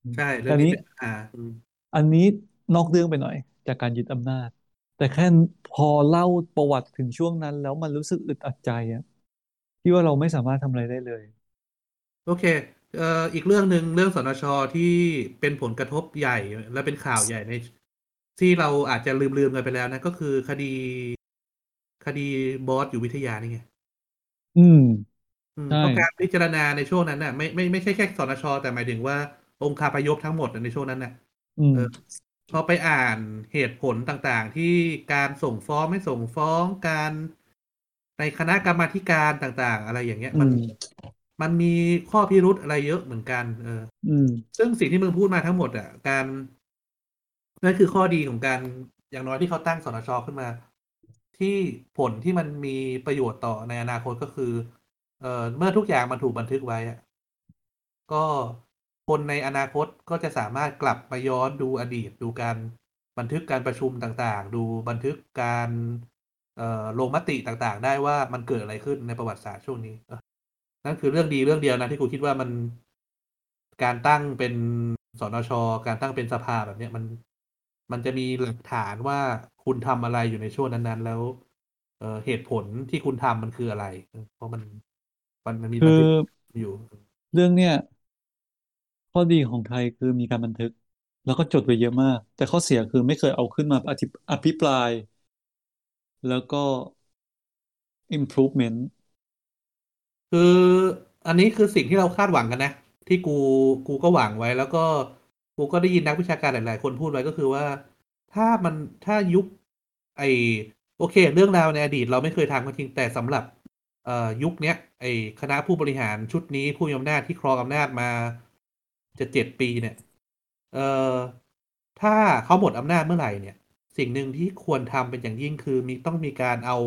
อืมใช่เรื่แต่อันนี้องนี้เป็นปัญหาอืมอันนี้นอกเรื่องไปหน่อย จากการยึดอำนาจ แต่แค่พอเล่าประวัติถึงช่วงนั้น แล้วมันรู้สึกอึดอัดใจอะ ที่ว่าเราไม่สามารถทำอะไรได้เลย โอเคเอ่ออีกเรื่องหนึ่งเรื่องสนชที่เป็นผลกระทบใหญ่และเป็นข่าวใหญ่ใน ที่เราอาจจะลืมลืมกันไปแล้วนะ ก็คือคดี คดีบอสอยู่วิทยานี่ไงอืม อืมใช่ เพราะการพิจารณาในช่วงนั้นน่ะไม่ไม่ไม่ใช่แค่สนชแต่หมายถึงว่าองค์คาพยพทั้งหมดในช่วงนั้นน่ะ อืม เออ พอไปอ่านเหตุผลต่างๆ ที่การส่งฟ้องไม่ส่งฟ้องการ ในคณะกรรมาธิการต่าง ๆ อะไรอย่างเงี้ย มันอืมมันมีข้อพิรุธอะไรเยอะเหมือนกัน เอออืมซึ่งสิ่งที่มึงพูดมาทั้งหมดอะ การนั่นคือข้อดีของการอย่างน้อยที่เขาตั้งสนชขึ้นมา ที่ผลที่มันมีประโยชน์ต่อในอนาคตก็คือ เอ่อเมื่อทุกอย่างมันถูกบันทึกไว้อะก็คนในอนาคตก็จะสามารถกลับมาย้อนดูอดีต ดูการบันทึกการประชุมต่างๆ ดูบันทึกการเอ่อ ลงมติต่างๆ ได้ว่ามันเกิดอะไรขึ้นในประวัติศาสตร์ช่วงนี้เออนั่นคือเรื่องดีเรื่องเดียวนะที่กูคิดว่ามันการตั้งเป็นสนช การตั้งเป็นสภาแบบเนี้ยมันมันจะมีหลักฐานว่าคุณทำอะไรอยู่ในช่วงนั้นๆ แล้วเอ่อเหตุผลที่คุณทำมันคืออะไรเออเพราะมันมันมันมีคือบันทึกอยู่ เรื่องเนี้ยข้อดีของไทยคือมีการบันทึก แล้วก็จดไว้เยอะมาก แต่ข้อเสียคือไม่เคยเอาขึ้นมาอธิอภิปราย แล้วก็ improvement คืออันนี้คือสิ่งที่เราคาดหวังกันนะ ที่กูกูก็หวังไว้ แล้วก็กูก็ได้ยินนักวิชาการหลาย ๆ คนพูดไว้ก็คือว่า ถ้ามันถ้ายุค ไอโอเค เรื่องราวในอดีตเราไม่เคยทำก็จริงแต่สำหรับเอ่อยุคเนี้ยไอคณะผู้บริหารชุดนี้ผู้มีอำนาจที่ครองอำนาจมาจะเจ็ดปีเนี่ย เอ่อถ้าเขาหมดอำนาจเมื่อไหร่เนี่ย สิ่งหนึ่งที่ควรทำเป็นอย่างยิ่งคือ มีต้องมีการเอา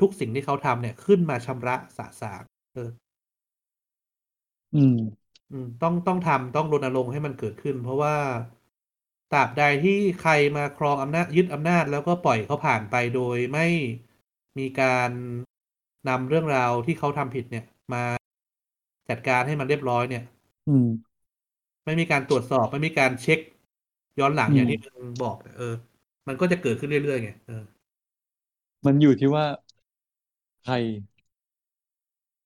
ทุกสิ่งที่เขาทำเนี่ยขึ้นมาชำระสะสางเออ อืม อืม ต้องต้องทำต้องรณรงค์ให้มันเกิดขึ้น เพราะว่าตราบใดที่ใครมาครองอำนาจยึดอำนาจแล้วก็ปล่อยเขาผ่านไปโดยไม่มีการนำเรื่องราวที่เขาทำผิดเนี่ย มาจัดการให้มันเรียบร้อยเนี่ย อืม ไม่มีการตรวจสอบไม่มีการเช็ค ย้อนหลังอืมอย่างที่มึงบอกเออ มันก็จะเกิดขึ้นเรื่อยๆไงเออมันอยู่ที่ว่าใคร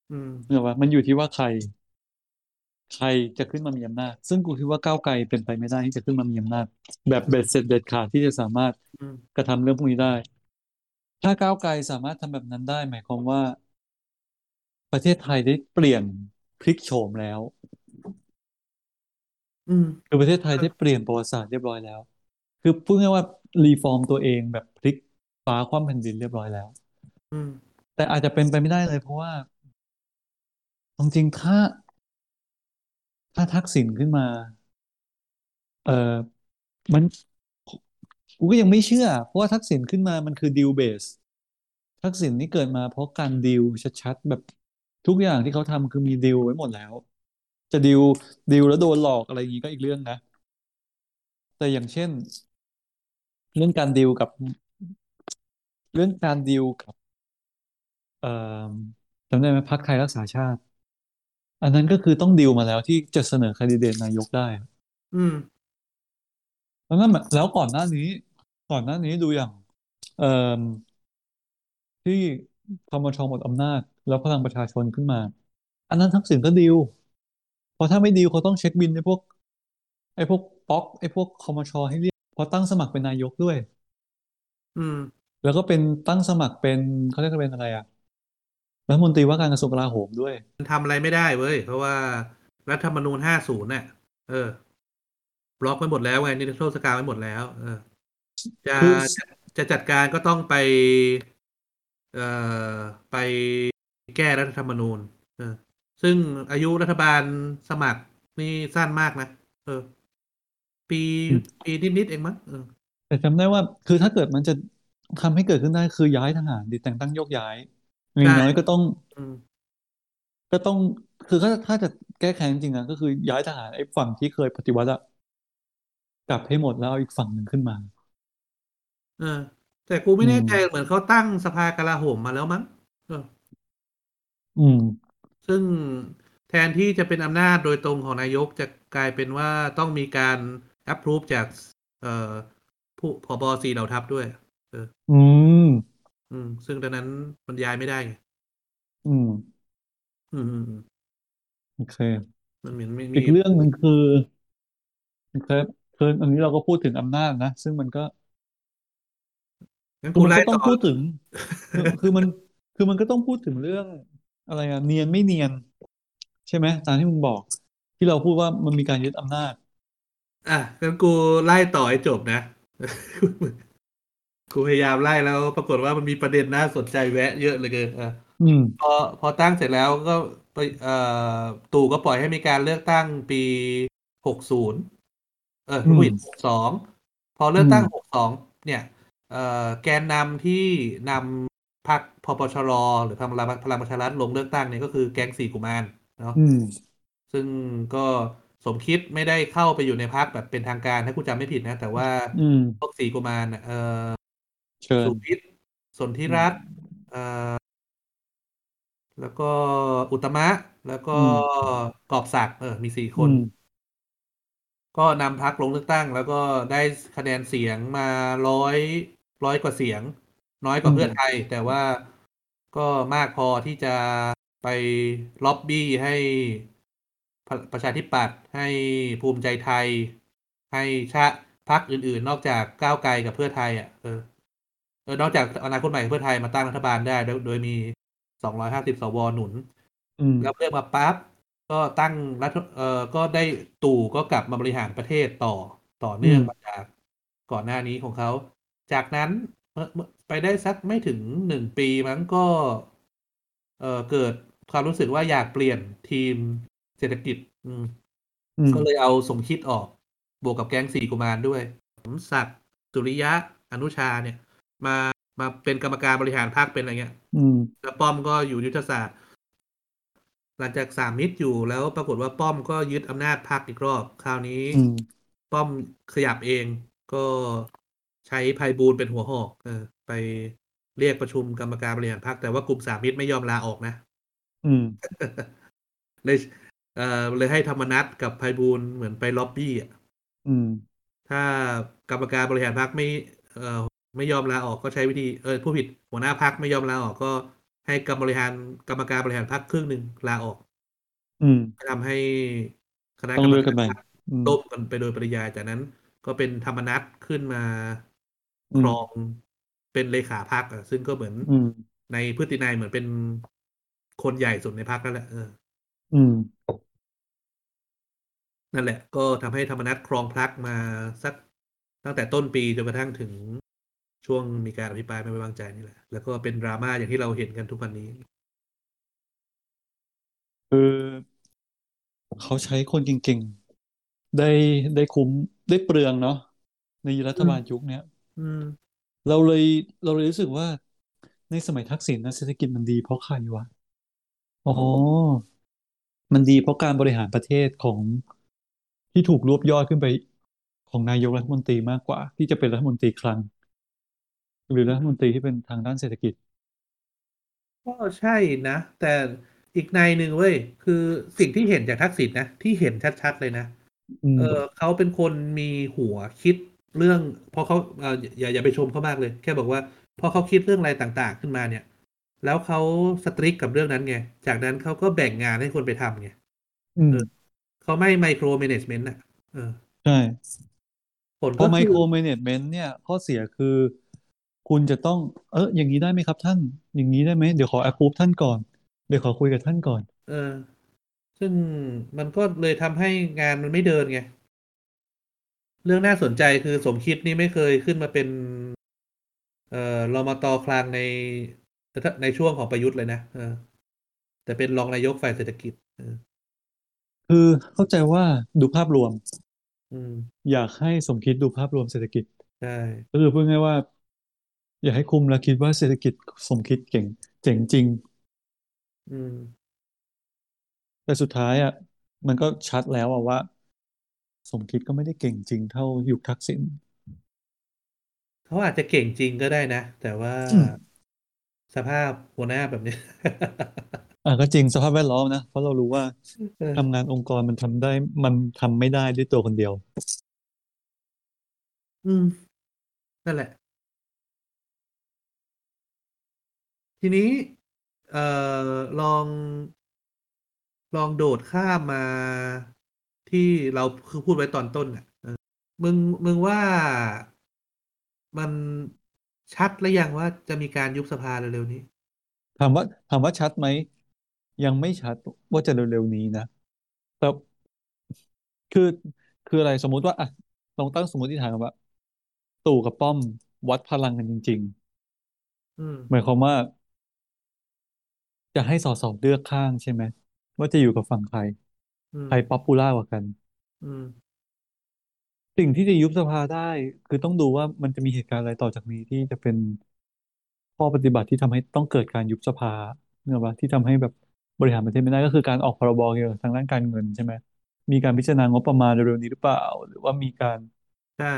อืมเหรอวะมันอยู่ที่ว่าใคร ใครจะขึ้นมามีอำนาจ ซึ่งกูคิดว่าก้าวไกลเป็นไปไม่ได้ที่จะขึ้นมามีอำนาจ แบบเบ็ดเสร็จเด็ดขาดที่จะสามารถอืมกระทำเรื่องพวกนี้ได้ ถ้าก้าวไกลสามารถทำแบบนั้นได้ หมายความว่า ประเทศไทยได้เปลี่ยนพลิกโฉมแล้ว อืมคือประเทศไทยได้เปลี่ยนประวัติศาสตร์เรียบร้อยแล้ว คือพูดง่ายๆว่า รีฟอร์มตัวเองแบบพลิกฟ้าคว่ำแผ่นดินเรียบร้อยแล้วอืมแต่อาจจะเป็นไปไม่ได้เลย เพราะว่าจริงๆถ้า ถ้าทักษิณขึ้นมา เออมันกูก็ยังไม่เชื่อ เพราะว่าทักษิณขึ้นมามันคือดิวเบสทักษิณนี่เกิดมาเพราะการดีลชัดๆแบบทุกอย่างที่เขาทำคือมีดีลไว้หมดแล้ว จะดีลดีลแล้วโดนหลอกอะไรอย่างนี้ก็อีกเรื่องนะ แต่อย่างเช่น เรื่องการดีลกับ เรื่องการดีลกับ เอ่อจำได้ไหมพรรคไทยรักษาชาติ อันนั้นก็คือต้องดีลมาแล้วที่จะเสนอแคนดิเดตนายกได้ อืม แล้วนั่นหมายแล้วก่อนหน้านี้ ก่อนหน้านี้ดูอย่าง เอ่อที่ธรรมชหมดอำนาจ แล้วพลังประชาชนขึ้นมา อันนั้นทักษิณก็ดีลเพราะถ้าไม่ดีลเขาต้องเช็คบิลไอ้พวก ไอ้พวกป๊อกไอ้พวกคอมชให้เรียกเพราะตั้งสมัครเป็นนายกด้วย อืม แล้วก็เป็นตั้งสมัครเป็นเขาเรียกกันเป็นอะไรอะรัฐมนตรีว่าการกระทรวงกลาโหมด้วยมันทำอะไรไม่ได้เว้ย เพราะว่ารัฐธรรมนูญห้าศูนย์เนี่ยเออบล็อกไว้หมดแล้วไงนิรโทษกรรมไว้หมดแล้ว เออจะคือจะจะจัดการก็ต้องไป เอ่อไปแก้รัฐธรรมนูญ เออ ซึ่งอายุรัฐบาลสมัครนี่สั้นมากนะ เออ ปีปีนิดๆเองมั้งเออแต่จำได้ว่าคือถ้าเกิดมันจะทำให้เกิดขึ้นได้คือย้ายทหารดิแต่งตั้งโยกย้ายอย่าใช่งน้อยก็ต้องอืมก็ต้องคือถ้าถ้าจะแก้แค้นจริงๆอะก็คือย้ายทหารไอ้ฝั่งที่เคยปฏิวัติอะกลับให้หมดแล้วเอาอีกฝั่งหนึ่งขึ้นมา เออ แต่กูไม่อืมแน่ใจเหมือนเขาตั้งสภากลาโหมมาแล้วมั้งเอออืม ซึ่งแทนที่จะเป็นอำนาจโดยตรงของนายกจะกลายเป็นว่าต้องมีการ approve จากเอ่อผู้ผบสี่เหล่าทัพด้วย เออ อืม อืม ซึ่งดังนั้นมันย้ายไม่ได้ไงอืม อืมอืมอืมโอเค มันเหมือนไม่มีอีกเรื่องหนึ่งคือคือคืออันนี้เราก็พูดถึงอำนาจนะ ซึ่งมันก็ งั้นคือมันก็ต้องกูไล่ต่อพูดถึง คือคือมัน คือมันก็ต้องพูดถึงเรื่องอะไรอะเนียนไม่เนียน ใช่ไหมตามที่มึงบอก ที่เราพูดว่ามันมีการยึดอำนาจ อะงั้นกูไล่ต่อให้จบนะ กูพยายามไล่แล้ว ปรากฏว่ามันมีประเด็นน่าสนใจแวะเยอะเหลยเกินอะอืมพอพอตั้งเสร็จแล้วก็ไปเอ่อตู่ก็ปล่อยให้มีการเลือกตั้งปีหกศูนย์เอออืมผู้ผิดหกสองพอเลือกตั้งหอืมกสองเนี่ย เอ่อแกนนำที่นำพรรคพปชรหรือพลังพลังประชารัฐลงเลือกตั้งเนี่ยก็คือแก๊งสี่กุมารเนาะอืมซึ่งก็ สมคิดไม่ได้เข้าไปอยู่ในพรรคแบบเป็นทางการถ้ากูจำไม่ผิดนะ แต่ว่าอืมพวกสี่กุมารน่ะเออเชิญสุวิทย์สนธิอืมรัตน์เอ่อแล้วก็อุตตมะ แล้วก็อืมกอบศักดิ์เออมีสี่คนอืมก็นำพรรคลงเลือกตั้ง แล้วก็ได้คะแนนเสียงมาร้อยร้อยกว่าเสียง น้อยกอืมว่าเพื่อไทย แต่ว่าก็มากพอที่จะไปล็อบบี้ให้พ ประชาธิปัตย์ให้ภูมิใจไทย ให้ชาติพรรคอื่นๆ นอกจากก้าวไกลกับเพื่อไทยอะเออเออนอกจากอนาคตใหม่กับเพื่อไทยมาตั้งรัฐบาลได้ โดยโดยมีสองร้อยห้าสิบสวหนุนอืมแล้วเลือกมาปั๊บก็ตั้งรัฐเอ่อก็ได้ตู่ก็กลับมาบริหารประเทศต่อต่ออืเนื่องมมาจากก่อนหน้านี้ของเขา จากนั้นเมื่อเมื่อไปได้สักไม่ถึงหนึ่งปีมั้งก็ เอ่อเกิดความรู้สึกว่าอยากเปลี่ยนทีม เศรษฐกิจอืมอืมก็เลยเอาสมคิดออก บวกกับแก๊งสี่กุมารด้วยสมศักดิ์สุริยะอนุชาเนี่ย มามาเป็นกรรมการบริหารพรรคเป็นอะไรเงี้ย อืมแล้วป้อมก็อยู่ยุทธศาสตร์ หลังจากสามมิตรอยู่แล้วปรากฏว่าป้อมก็ยึดอำนาจพรรคอีกรอบ คราวนี้อืมป้อมขยับเองก็ใช้ไพบูลย์เป็นหัวหอกเออ ไปเรียกประชุมกรรมการบริหารพรรคแต่ว่ากลุ่มสามมิตรไม่ยอมลาออกนะ อืมเลย เอ่อเลยให้ธรรมนัสกับไพบูลย์เหมือนไปล็อบบี้อะอืมถ้ากรรมการบริหารพรรคไม่เอ่อไม่ยอมลาออกก็ใช้วิธีเออผู้ผิดหัวหน้าพรรคไม่ยอมลาออกก็ให้กรรมบริหารกรรมการบริหารพรรคครึ่งหนึ่งลาออก อืมทำให้คณะต้อกรรมงเลือกกันใหม่การพรรคอืมล่มกันไปโดยปริยายจากนั้น ก็เป็นธรรมนัสขึ้นมาคอืมรองเป็นเลขาพรรคอะซึ่งก็เหมือนอืมในพฤตินัยเหมือนเป็นคนใหญ่สุดในพรรคนั่นแหละเออ อืม นั่นแหละ ก็ทำให้ธรรมนัสครองพรรคมาสักตั้งแต่ต้นปีจนกระทั่งถึงช่วงมีการอภิปรายไม่ไว้วางใจนี่แหละ แล้วก็เป็นดราม่าอย่างที่เราเห็นกันทุกวันนี้ คือเขาใช้คนเก่งๆ ได้ได้คุ้มได้เปลืองเนาะในรัฐอืมบาลยุคเนี้ยอืมเราเลยเราเลยรู้สึกว่าในสมัยทักษิณนะเศรษฐกิจมันดีเพราะใครวะอ๋อมันดีเพราะการบริหารประเทศของ ที่ถูกรวบยอดขึ้นไปของนายกรัฐมนตรีมากกว่า ที่จะเป็นรัฐมนตรีคลัง หรือรัฐมนตรีที่เป็นทางด้านเศรษฐกิจ ก็ใช่นะ แต่อีกในหนึ่งเว้ยคือสิ่งที่เห็นจากทักษิณนะ ที่เห็นชัดๆเลยนะเอออืมเขาเป็นคนมีหัวคิดเรื่องเพราะเขาเอออย่าอย่าไปชมเขามากเลย แค่บอกว่าพอเขาคิดเรื่องอะไรต่างๆ ขึ้นมาเนี่ย แล้วเขาสตริกกับเรื่องนั้นไงจากนั้นเขาก็แบ่งงานให้คนไปทำไงอืม เออเขาไม่ไมโครเมเนจเมนต์อะเออใช่ผลก็คือพอไมโครแมเนจเมนต์เนี่ยข้อเสียคือคุณจะต้อง เอออย่างนี้ได้ไหมครับท่าน อย่างนี้ได้ไหมเดี๋ยวขอ approve ท่านก่อน เดี๋ยวขอคุยกับท่านก่อน เออ ซึ่งมันก็เลยทำให้งานมันไม่เดินไง เรื่องน่าสนใจคือสมคิดนี่ไม่เคยขึ้นมาเป็น เอ่อรมตคลังในในช่วงของประยุทธ์เลยนะเออ แต่เป็นรองนายกฝ่ายเศรษฐกิจเออ คือเข้าใจว่าดูภาพรวมอืมอยากให้สมคิดดูภาพรวมเศรษฐกิจใช่ก็คือพูดง่ายๆว่า อย่าให้คุมแล้วคิดว่าเศรษฐกิจสมคิดเก่ง เจ๋งจริง อืม แต่สุดท้ายอะ มันก็ชัดแล้วอะว่า สมคิดก็ไม่ได้เก่งจริงเท่ายุคทักษิณเขาอาจจะเก่งจริงก็ได้นะ แต่ว่าอืมสภาพหัวหน้าแบบเนี้ย อะก็จริงสภาพแวดล้อมนะ เพราะเรารู้ว่าเออทำงานองค์กรมันทำได้ มันทำไม่ได้ด้วยตัวคนเดียว อืมนั่นแหละ ทีนี้ เอ่อลองลองโดดข้ามมาที่เราคือพูดไว้ตอนต้นอะเออมึงมึงว่ามันชัดหรือยังว่าจะมีการยุบสภาเร็วๆนี้ถามว่าถามว่าชัดไหม ยังไม่ชัดว่าจะเร็วๆนี้นะแต่คือคืออะไรสมมุติว่าอะลองตั้งสมมติฐานกันว่า ตู่กับป้อมวัดพลังกันจริงอืมๆหมายความว่า จะให้สสเลือกข้างใช่ไหมว่าจะอยู่กับฝั่งใครอืมใคร popular กว่ากันอืมสิ่งที่จะยุบสภาได้ คือต้องดูว่ามันจะมีเหตุการณ์อะไรต่อจากนี้ที่จะเป็นข้อปฏิบัติที่ทำให้ต้องเกิดการยุบสภาเนี่ยว่าที่ทำให้แบบ บริหารประเทศไม่ได้ก็คือการออกพรบเกี่ยวกับทางด้านการเงินใช่ไหมมีการพิจารณางบประมาณเร็วๆนี้หรือเปล่า หรือว่ามีการใช่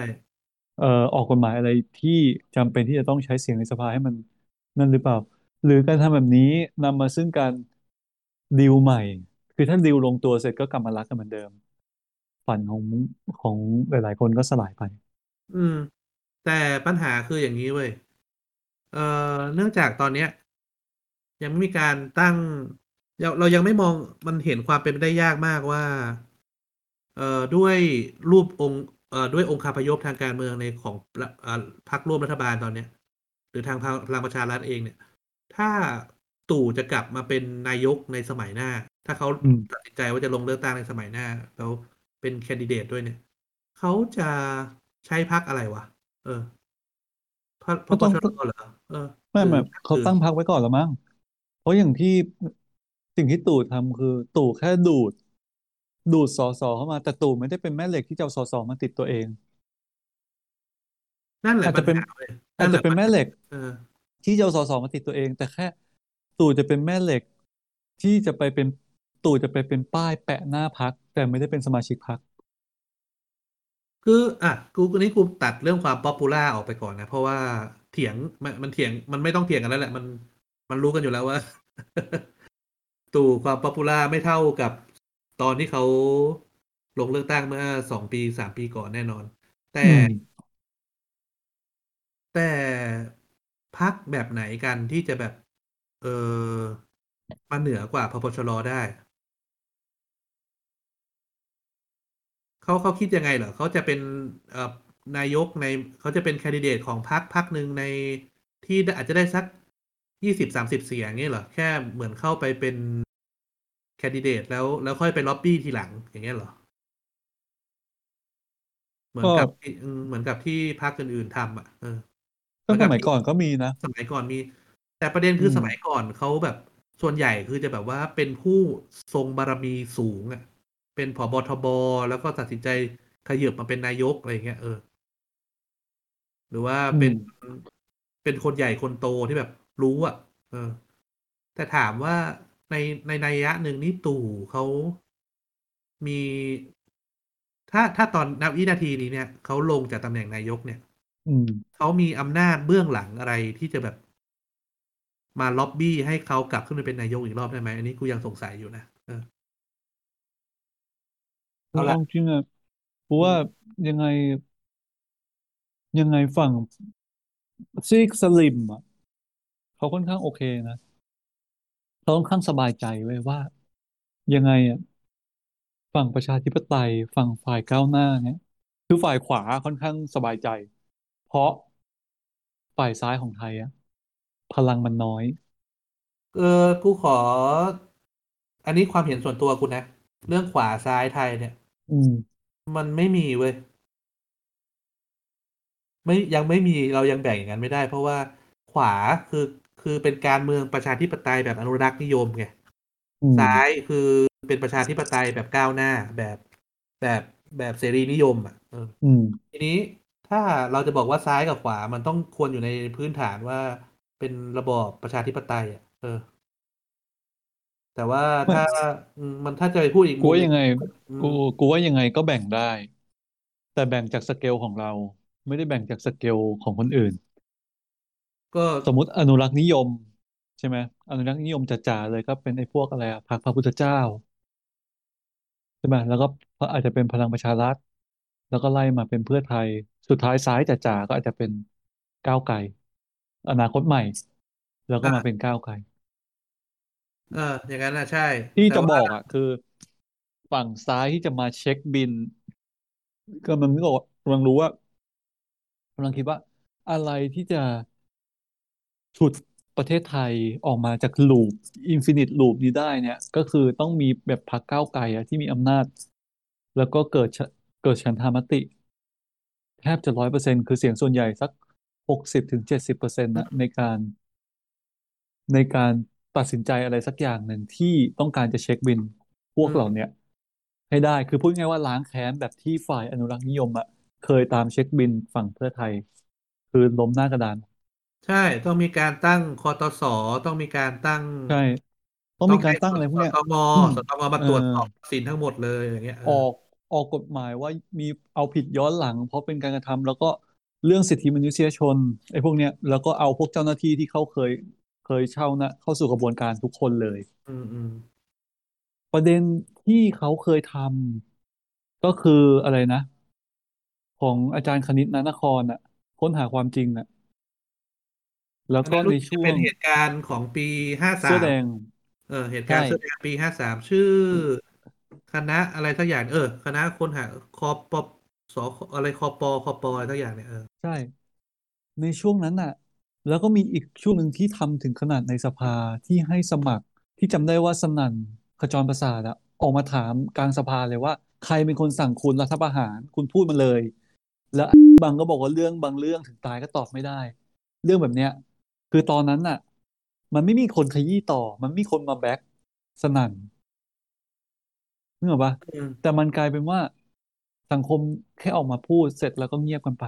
เอ่อออกกฎหมายอะไรที่จำเป็นที่จะต้องใช้เสียงในสภาให้มันนั่นหรือเปล่า หรือการทำแบบนี้นำมาซึ่งการดีลใหม่ คือถ้าดีลลงตัวเสร็จก็กลับมารักกันเหมือนเดิม ฝันของของหลาย ๆ คนก็สลายไป อืม แต่ปัญหาคืออย่างนี้เว้ยเอ่อเนื่องจากตอนเนี้ย ยังไม่มีการตั้ง เราเรายังไม่มองมันเห็นความเป็นไปได้ยากมากว่า เอ่อด้วยรูปองค์เอ่อด้วยองค์คาพยพทางการเมืองในของรัฐอ่าพรรคร่วมรัฐบาลตอนเนี้ย หรือทางพลังประชารัฐเองเนี่ย ถ้าตู่จะกลับมาเป็นนายกในสมัยหน้า ถ้าเขาอืมตัดสินใจว่าจะลงเลือกตั้งในสมัยหน้า แล้วเป็นแคนดิเดตด้วยเนี่ยเขาจะใช้พรรคอะไรวะ เออพรรคพก็ปต้องชรเหรอเออ ไม่หรืไม่อพรรคเขาอื่นตั้งพรรคไว้ก่อนแล้วมั้ง เพราะอย่างที่ สิ่งที่ตู่ทำคือ ตู่แค่ดูด ดูดสสเข้ามา แต่ตู่ไม่ได้เป็นแม่เหล็กที่จะเอาสสมาติดตัวเอง นั่นแหละอาจปัจะญเป็นหาเว้ยอานั่จนแหจะละเป็นปัญแม่หาเหล็กเออที่จะเอาสสมาติดตัวเอง แต่แค่ ตู่จะเป็นแม่เหล็ก ที่จะไปเป็นตู่จะไปเป็นป้ายแปะหน้าพรรคแต่ไม่ได้เป็นสมาชิกพรรคคืออะกูอันนี้กูตัดเรื่องความ popular ออกไปก่อนนะ เพราะว่าเถียงมันมันเถียงมันไม่ต้องเถียงกันแล้วแหละ มันมันรู้กันอยู่แล้วว่า ตู่ความ popular ไม่เท่ากับตอนที่เขาลงเลือกตั้งเมื่อสองปีสามปีก่อนแน่นอน แต่อืมแต่พรรคแบบไหนกันที่จะแบบ เออมาเหนือกว่าพปชรได้เขาเขาคิดยังไงเหรอเขาจะเป็นเอ่อนายกในเขาจะเป็นแคนดิเดตของพรรคพรรคหนึ่งในที่ได้อาจจะได้สัก ยี่สิบสามสิบเสียงเงี้ยเหรอ แค่เหมือนเข้าไปเป็นแคนดิเดตแล้วแล้วค่อยไปล็อบบี้ทีหลังอย่างเงี้ยเหรอ เหมือนก็กับที่อืมเหมือนกับที่พรรคอื่นๆทำอะเออเหก็มือนสกับมัยที่ก่อนก็มีนะ สมัยก่อนมี แต่ประเด็นอืคือมสมัยก่อนเขาแบบส่วนใหญ่คือจะแบบว่าเป็นผู้ทรงบารมีสูงอะ เป็นผบทบแล้วก็ตัดสินใจขยับมาเป็นนายกอะไรอย่างเงี้ยเออ หรือว่าอืเป็มนเป็นคนใหญ่คนโตที่แบบ รู้อะเออ แต่ถามว่าในในนัยยะหนึ่งนี่ตู่เขามี ถ้าถ้าตอนนับวินาทีนี้เนี่ยเขาลงจากตำแหน่งนายกเนี่ยอืมเขามีอำนาจเบื้องหลังอะไรที่จะแบบ มาล็อบบี้ให้เขากลับขึ้นไปเป็นนายกอีกรอบได้ไหมอันนี้กูยังสงสัยอยู่นะเออก็เอาละเอาจริงอะเพราะอืว่ามยังไง ยังไงฝั่งซีกสลิมอะ เขาค่อนข้างโอเคนะเขาค่อนข้างสบายใจไว้ยว่า ยังไงอะฝั่งประชาธิปไตยฝั่งฝ่ายก้าวหน้าเนี่ยคือฝ่ายขวาค่อนข้างสบายใจ เพราะฝ่ายซ้ายของไทยอะพลังมันน้อย เออกูขอ อันนี้ความเห็นส่วนตัวกูนะ เรื่องขวาซ้ายไทยเนี่ย อืม มันไม่มีเว้ยไม่ยังไม่มีเรายังแบ่งอย่างนั้นไม่ได้ เพราะว่าขวาคือ คือเป็นการเมืองประชาธิปไตยแบบอนุรักษ์นิยมไงอืมซ้ายคือเป็นประชาธิปไตยแบบก้าวหน้าแบบแบบแบบเสรีนิยมอะเอออืมทีนี้ถ้าเราจะบอกว่าซ้ายกับขวามันต้องควรอยู่ในพื้นฐานว่าเป็นระบอบประชาธิปไตยอะเออ แต่ว่าถ้าอืมมันถ้าจะไปพูดอีกกูมุมว่ายังไงอืมกูกูว่ายังไงก็แบ่งได้ แต่แบ่งจากสเกลของเรา ไม่ได้แบ่งจากสเกลของคนอื่น ก็สมมุติอนุรักษ์นิยม ใช่ไหมอนุรักษ์นิยมจ๋าๆเลยก็เป็นไอ้พวกอะไรอะพรรคพระพุทธเจ้าใช่ไหมแล้วก็อาจจะเป็นพลังประชารัฐ แล้วก็ไล่มาเป็นเพื่อไทย สุดท้ายซ้ายจ๋าๆก็อาจจะเป็นก้าวไกลอนาคตใหม่ แล้วก็มาเป็นก้าวไกลเอออย่างนั้นนะใช่ ที่แต่จะบว่าอกอะ คือ ฝั่งซ้ายที่จะมาเช็คบิล ก็มันก็กำลังรู้ว่ากำลังคิดว่า อะไรที่จะ ฉุดประเทศไทยออกมาจาก loop infinite loop นี้ได้เนี่ย ก็คือต้องมีแบบพรรคก้าวไกลอะที่มีอำนาจ แล้วก็เกิดเกิดฉันทามติ แทบจะร้อยเปอร์เซ็นต์คือเสียงส่วนใหญ่สักหกสิบถึงเจ็ดสิบเปอร์เซ็นต์นะในการ ในการตัดสินใจอะไรสักอย่างหนึ่งที่ต้องการจะเช็คบินพวกเหล่าเนี้ยให้ได้คือพูดง่ายว่าล้างแค้นแบบที่ฝ่ายอนุรักษ์นิยมอะเคยตามเช็คบินฝั่งเพื่อไทย คือล้มหน้ากระดาน ใช่ ต้องมีการตั้งคอตส ต้องมีการตั้ง ใช่ ต้องมีการตั้งอะไรพวกเนี้ยสตมอืม สตมมาเออ ตรวจสอบสินทั้งหมดเลยอย่างเงี้ยเออออกออกกฎหมายว่ามีเอาผิดย้อนหลัง เพราะเป็นการกระทำแล้วก็เรื่องสิทธิมนุษยชนไอ้พวกเนี้ยแล้วก็เอาพวกเจ้าหน้าที่ที่เขาเคยเคยเช่านะเข้าสู่กระบวนการทุกคนเลย อืมอืมประเด็นที่เขาเคยทำก็คืออะไรนะ ของอาจารย์คณิตนานครอะ ค้นหาความจริงอะ แล้วอันก็นั้นในรู้สึกช่จะวเป็งนเหตุการณ์ของปีห้าสาเสื้อมแดง เออ เหตุการณ์ใช่เสื้อแดงปีห้าสามชื่อ คณะอะไรสักอย่าง เออ คณะค้นหาคอปสอะไรคอปคอปอะไรสักอย่างเนี่ยเออใช่ ในช่วงนั้นน่ะ แล้วก็มีอีกช่วงหนึ่งที่ทำถึงขนาดในสภาที่ให้สมัครที่จำได้ว่าสนั่นขจรประสาทอะออกมาถามกลางสภาเลยว่า ใครเป็นคนสั่งคุณรัฐประหารคุณพูดมาเลย แล้วบางก็บอกว่าเรื่องบางเรื่องถึงตายก็ตอบไม่ได้ เรื่องแบบเนี้ย คือตอนนั้นน่ะ มันไม่มีคนขยี้ต่อ มันไม่มีคนมาแบ็กสนั่นนึกออกปะอืมแต่มันกลายเป็นว่าสังคมแค่ออกมาพูดเสร็จแล้วก็เงียบกันไป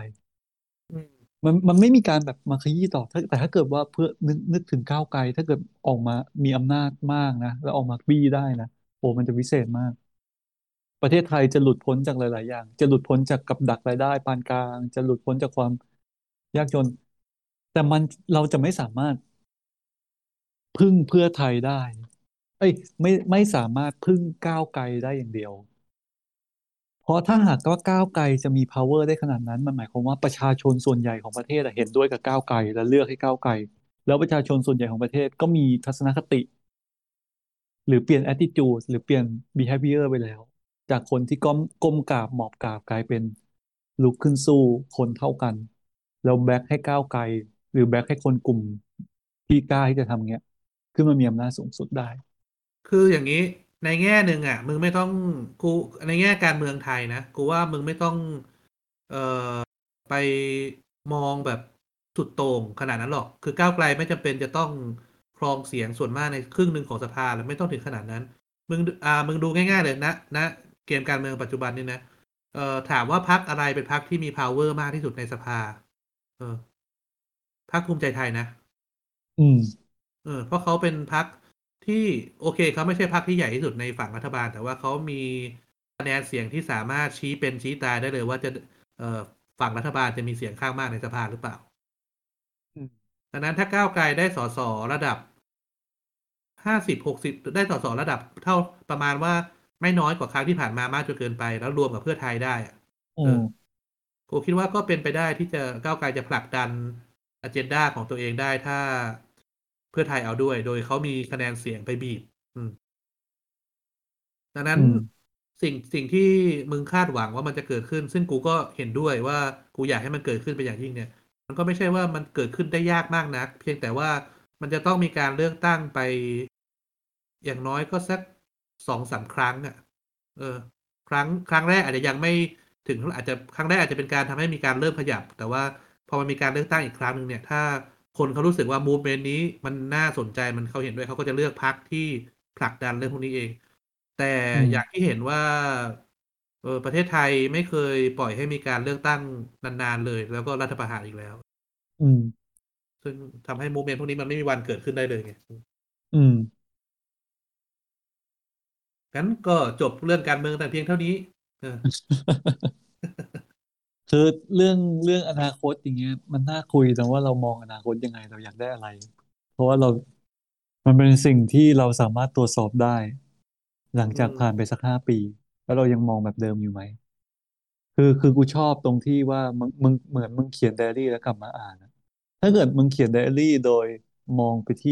อืมมันมันไม่มีการแบบมาขยี้ต่อถ้าแต่ถ้าเกิดว่าเพื่อนึกนึกถึงก้าวไกล ถ้าเกิดออกมามีอำนาจมากนะแล้วออกมาบี้ได้นะโอ้มันจะวิเศษมาก ประเทศไทยจะหลุดพ้นจากหลาย ๆ อย่าง จะหลุดพ้นจากกับดักรายได้ปานกลาง จะหลุดพ้นจากความยากจน แต่มันเราจะไม่สามารถพึ่งเพื่อไทยได้ เอ้ย ไม่ไม่สามารถพึ่งก้าวไกลได้อย่างเดียว เพราะถ้าหากว่าก้าวไกลจะมี power ได้ขนาดนั้น มันหมายความว่าประชาชนส่วนใหญ่ของประเทศเห็นด้วยกับก้าวไกลและเลือกให้ก้าวไกล แล้วประชาชนส่วนใหญ่ของประเทศก็มีทัศนคติ หรือเปลี่ยน attitude หรือเปลี่ยน behavior ไปแล้ว จากคนที่ก้มก้มกราบหมอบกราบกลายเป็นลุกขึ้นสู้คนเท่ากัน แล้วแบ็คให้ก้าวไกล หรือแบ็คให้คนกลุ่มที่กล้าที่จะทำเงี้ยขึ้นมามีอำนาจสูงสุดได้ คืออย่างนี้ในแง่หนึ่งอะ มึงไม่ต้องกูในแง่การเมืองไทยนะกูว่ามึงไม่ต้อง เอ่อไปมองแบบสุดโต่งขนาดนั้นหรอก คือก้าวไกลไม่จำเป็นจะต้องครองเสียงส่วนมากในครึ่งหนึ่งของสภาแล้วไม่ต้องถึงขนาดนั้น มึงอ่ามึงดูง่ายๆเลยนะนะเกมการเมืองปัจจุบันนี่นะเอ่อถามว่าพักอะไรเป็นพักที่มี power มากที่สุดในสภา เออ พักภูมิใจไทยนะ อืม เออ เพราะเขาเป็นพรรคที่โอเคเขาไม่ใช่พรรคที่ใหญ่ที่สุดในฝั่งรัฐบาล แต่ว่าเขามีคะแนนเสียงที่สามารถชี้เป็นชี้ตายได้เลยว่าจะ เอ่อฝั่งรัฐบาลจะมีเสียงข้างมากในสภาหรือเปล่าอืมดังนั้นถ้าก้าวไกลได้สสระดับห้าสิบหกสิบได้สสระดับเท่าประมาณว่าไม่น้อยกว่าครั้งที่ผ่านมามากจนเกินไป แล้วรวมกับเพื่อไทยได้อะอืเอมอกูคิดว่าก็เป็นไปได้ที่จะก้าวไกลจะผลักดัน อเจนดาของตัวเองได้ถ้าเพื่อไทยเอาด้วย โดยเขามีคะแนนเสียงไปบีบอืมดังนั้นอืมสิ่งสิ่งที่มึงคาดหวังว่ามันจะเกิดขึ้น ซึ่งกูก็เห็นด้วยว่ากูอยากให้มันเกิดขึ้นไปอย่างยิ่งเนี่ย มันก็ไม่ใช่ว่ามันเกิดขึ้นได้ยากมากนัก เพียงแต่ว่ามันจะต้องมีการเลือกตั้งไป อย่างน้อยก็สักสองสามครั้งอะ เออ ครั้งครั้งแรกอาจจะยังไม่ถึงอาจจะครั้งแรกอาจจะเป็นการทำให้มีการเริ่มขยับ แต่ว่า พอมันมีการเลือกตั้งอีกครั้งหนึ่งเนี่ยถ้าคนเขารู้สึกว่ามูฟเมนต์นี้มันน่าสนใจมันเขาเห็นด้วยเขาก็จะเลือกพรรคที่ผลักดันเรื่องพวกนี้เอง แต่อืมอย่างที่เห็นว่าเออประเทศไทยไม่เคยปล่อยให้มีการเลือกตั้งนานๆเลย แล้วก็รัฐประหารอีกแล้ว อืม ซึ่งทำให้มูเมนต์พวกนี้มันไม่มีวันเกิดขึ้นได้เลยไงอืมงั้นก็จบเรื่องการเมืองแต่เพียงเท่านี้เออ คือเรื่องเรื่องอนาคตอย่างเงี้ย มันน่าคุยแต่ว่าเรามองอนาคตยังไงเราอยากได้อะไร เพราะว่าเรา มันเป็นสิ่งที่เราสามารถตรวจสอบได้ หลังจากผ่านไปสักห้าปี แล้วเรายังมองแบบเดิมอยู่ไหมคือคือกูชอบตรงที่ว่ามึงมึงเหมือนมึงเขียนไดอารี่แล้วกลับมาอ่านอะถ้าเกิดมึงเขียนไดอารี่โดยมองไปที่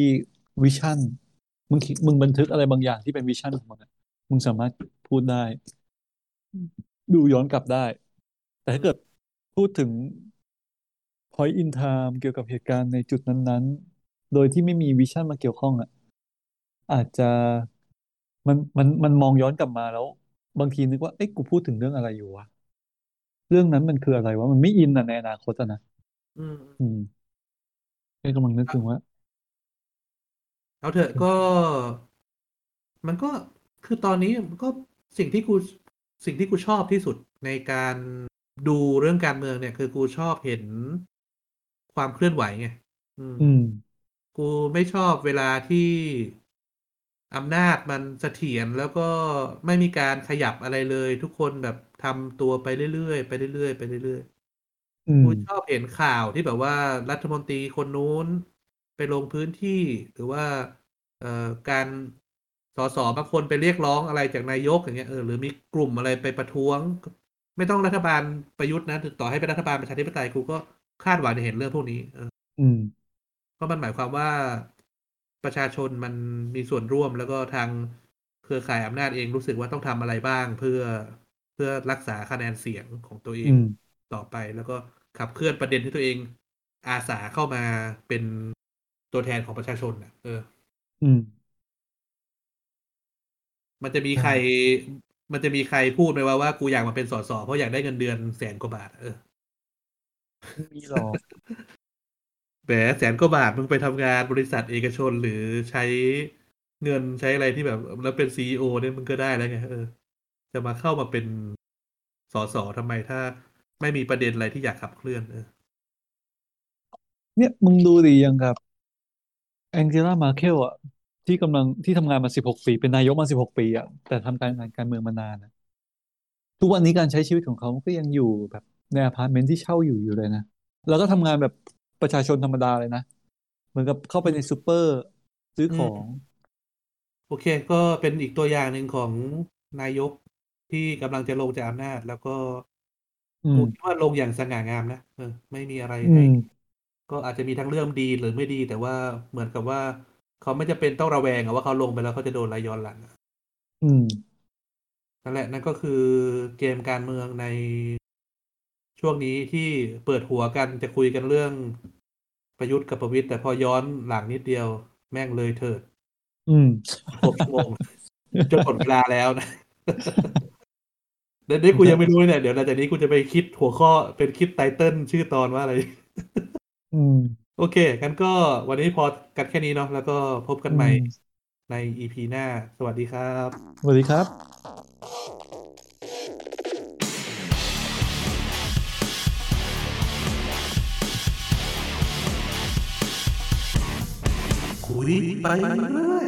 vision มึงมึงบันทึกอะไรบางอย่างที่เป็น vision ของมึงมึงสามารถพูดได้ ดูย้อนกลับได้ แต่ถ้าเกิด พูดถึง point in time เกี่ยวกับเหตุการณ์ในจุดนั้น ๆ โดยที่ไม่มี vision มาเกี่ยวข้องอะ อาจจะมันมันมันมองย้อนกลับมาแล้ว บางทีนึกว่า เอ้ยกูพูดถึงเรื่องอะไรอยู่วะ เรื่องนั้นมันคืออะไรวะ มันไม่อินอะในอนาคตอะนะ อืมอืมแค่กำลังนึกถึงว่า เอาเถอะก็ มันก็คือตอนนี้มันก็สิ่งที่กูสิ่งที่กูชอบที่สุดในการ ดูเรื่องการเมืองเนี่ย คือกูชอบเห็นความเคลื่อนไหวไงอืมอืม กูไม่ชอบเวลาที่อำนาจมันเสถียรแล้วก็ไม่มีการขยับอะไรเลย ทุกคนแบบทำตัวไปเรื่อยๆไปเรื่อยๆไปเรื่อยๆอืมกูชอบเห็นข่าวที่แบบว่ารัฐมนตรีคนนู้นไปลงพื้นที่หรือว่าเอ่อการสสบางคนไปเรียกร้องอะไรจากนายกอย่างเงี้ยเออหรือมีกลุ่มอะไรไปประท้วง ไม่ต้องรัฐบาลประยุทธ์นะต่อให้เป็นรัฐบาลประชาธิปไตยกูก็คาดหวังจะเห็นเรื่องพวกนี้เอออืมเพราะมันหมายความว่าประชาชนมันมีส่วนร่วมแล้วก็ทางเครือข่ายอำนาจเองรู้สึกว่าต้องทำอะไรบ้างเพื่อเพื่อรักษาคะแนนเสียงของตัวเองอืมต่อไปแล้วก็ขับเคลื่อนประเด็นที่ตัวเอง อาสาเข้ามาเป็นตัวแทนของประชาชนน่ะ เออ อืม มันจะมีใคร มันจะมีใครพูดไหมว่าว่ากูอยากมาเป็นสสเพราะอยากได้เงินเดือนแสนกว่าบาท เออไม่มีหรอกแหมแสนกว่าบาทมึงไปทำงานบริษัทเอกชนหรือใช้เงินใช้อะไรที่แบบ แล้วเป็นซีอเนี่ยมึงก็ได้แล้วไงเออ จะมาเข้ามาเป็นสสทำไมถ้าไม่มีประเด็นอะไรที่อยากขับเคลื่อนเออเนี่ยมึงดูดิยังกับแองเจล่าเมอร์เคิลอะ ที่กำลังที่ทำงานมาสิบหกปี เป็นนายกมาสิบหกปีอะแต่ทำการงานการเมืองมานานนะทุกวันนี้การใช้ชีวิตของเขาก็ยังอยู่แบบในอพาร์ตเมนต์ที่เช่าอยู่อยู่เลยนะแล้วก็ทำงานแบบประชาชนธรรมดาเลยนะเหมือนกับเข้าไปในซูเปอร์ซื้อของ โอเค ก็เป็นอีกตัวอย่างหนึ่งของนายกที่กำลังจะลงจากอำนาจ แล้วก็อืมกูคิดว่าลงอย่างสง่างามนะเออ ไม่มีอะไรให้อืมก็อาจจะมีทั้งเรื่องดีหรือไม่ดี แต่ว่าเหมือนกับว่า เขาไม่จะเป็นต้องระแวงอะว่าเขาลงไปแล้วเขาจะโดนอะไรย้อนหลังอะอืมนั่นแหละนั่นก็คือเกมการเมืองในช่วงนี้ที่เปิดหัวกันจะคุยกันเรื่องประยุทธ์กับประวิตรแต่พอย้อนหลังนิดเดียว แม่งเลยเถิด อืมครบชั่วโมงจนหมดเวลาแล้วนะเดี๋ยวนี้กูยังไม่รู้เลยเนี่ย เดี๋ยวหลังจากนี้กูจะไปคิดหัวข้อเป็นคิดไตเติ้ลชื่อตอนว่าอะไร อืม โอเคงั้นก็วันนี้พอกันแค่นี้เนาะแล้วก็พบกันใหม่อืมใน EP หน้า สวัสดีครับ สวัสดีครับคุยไปเรื่อย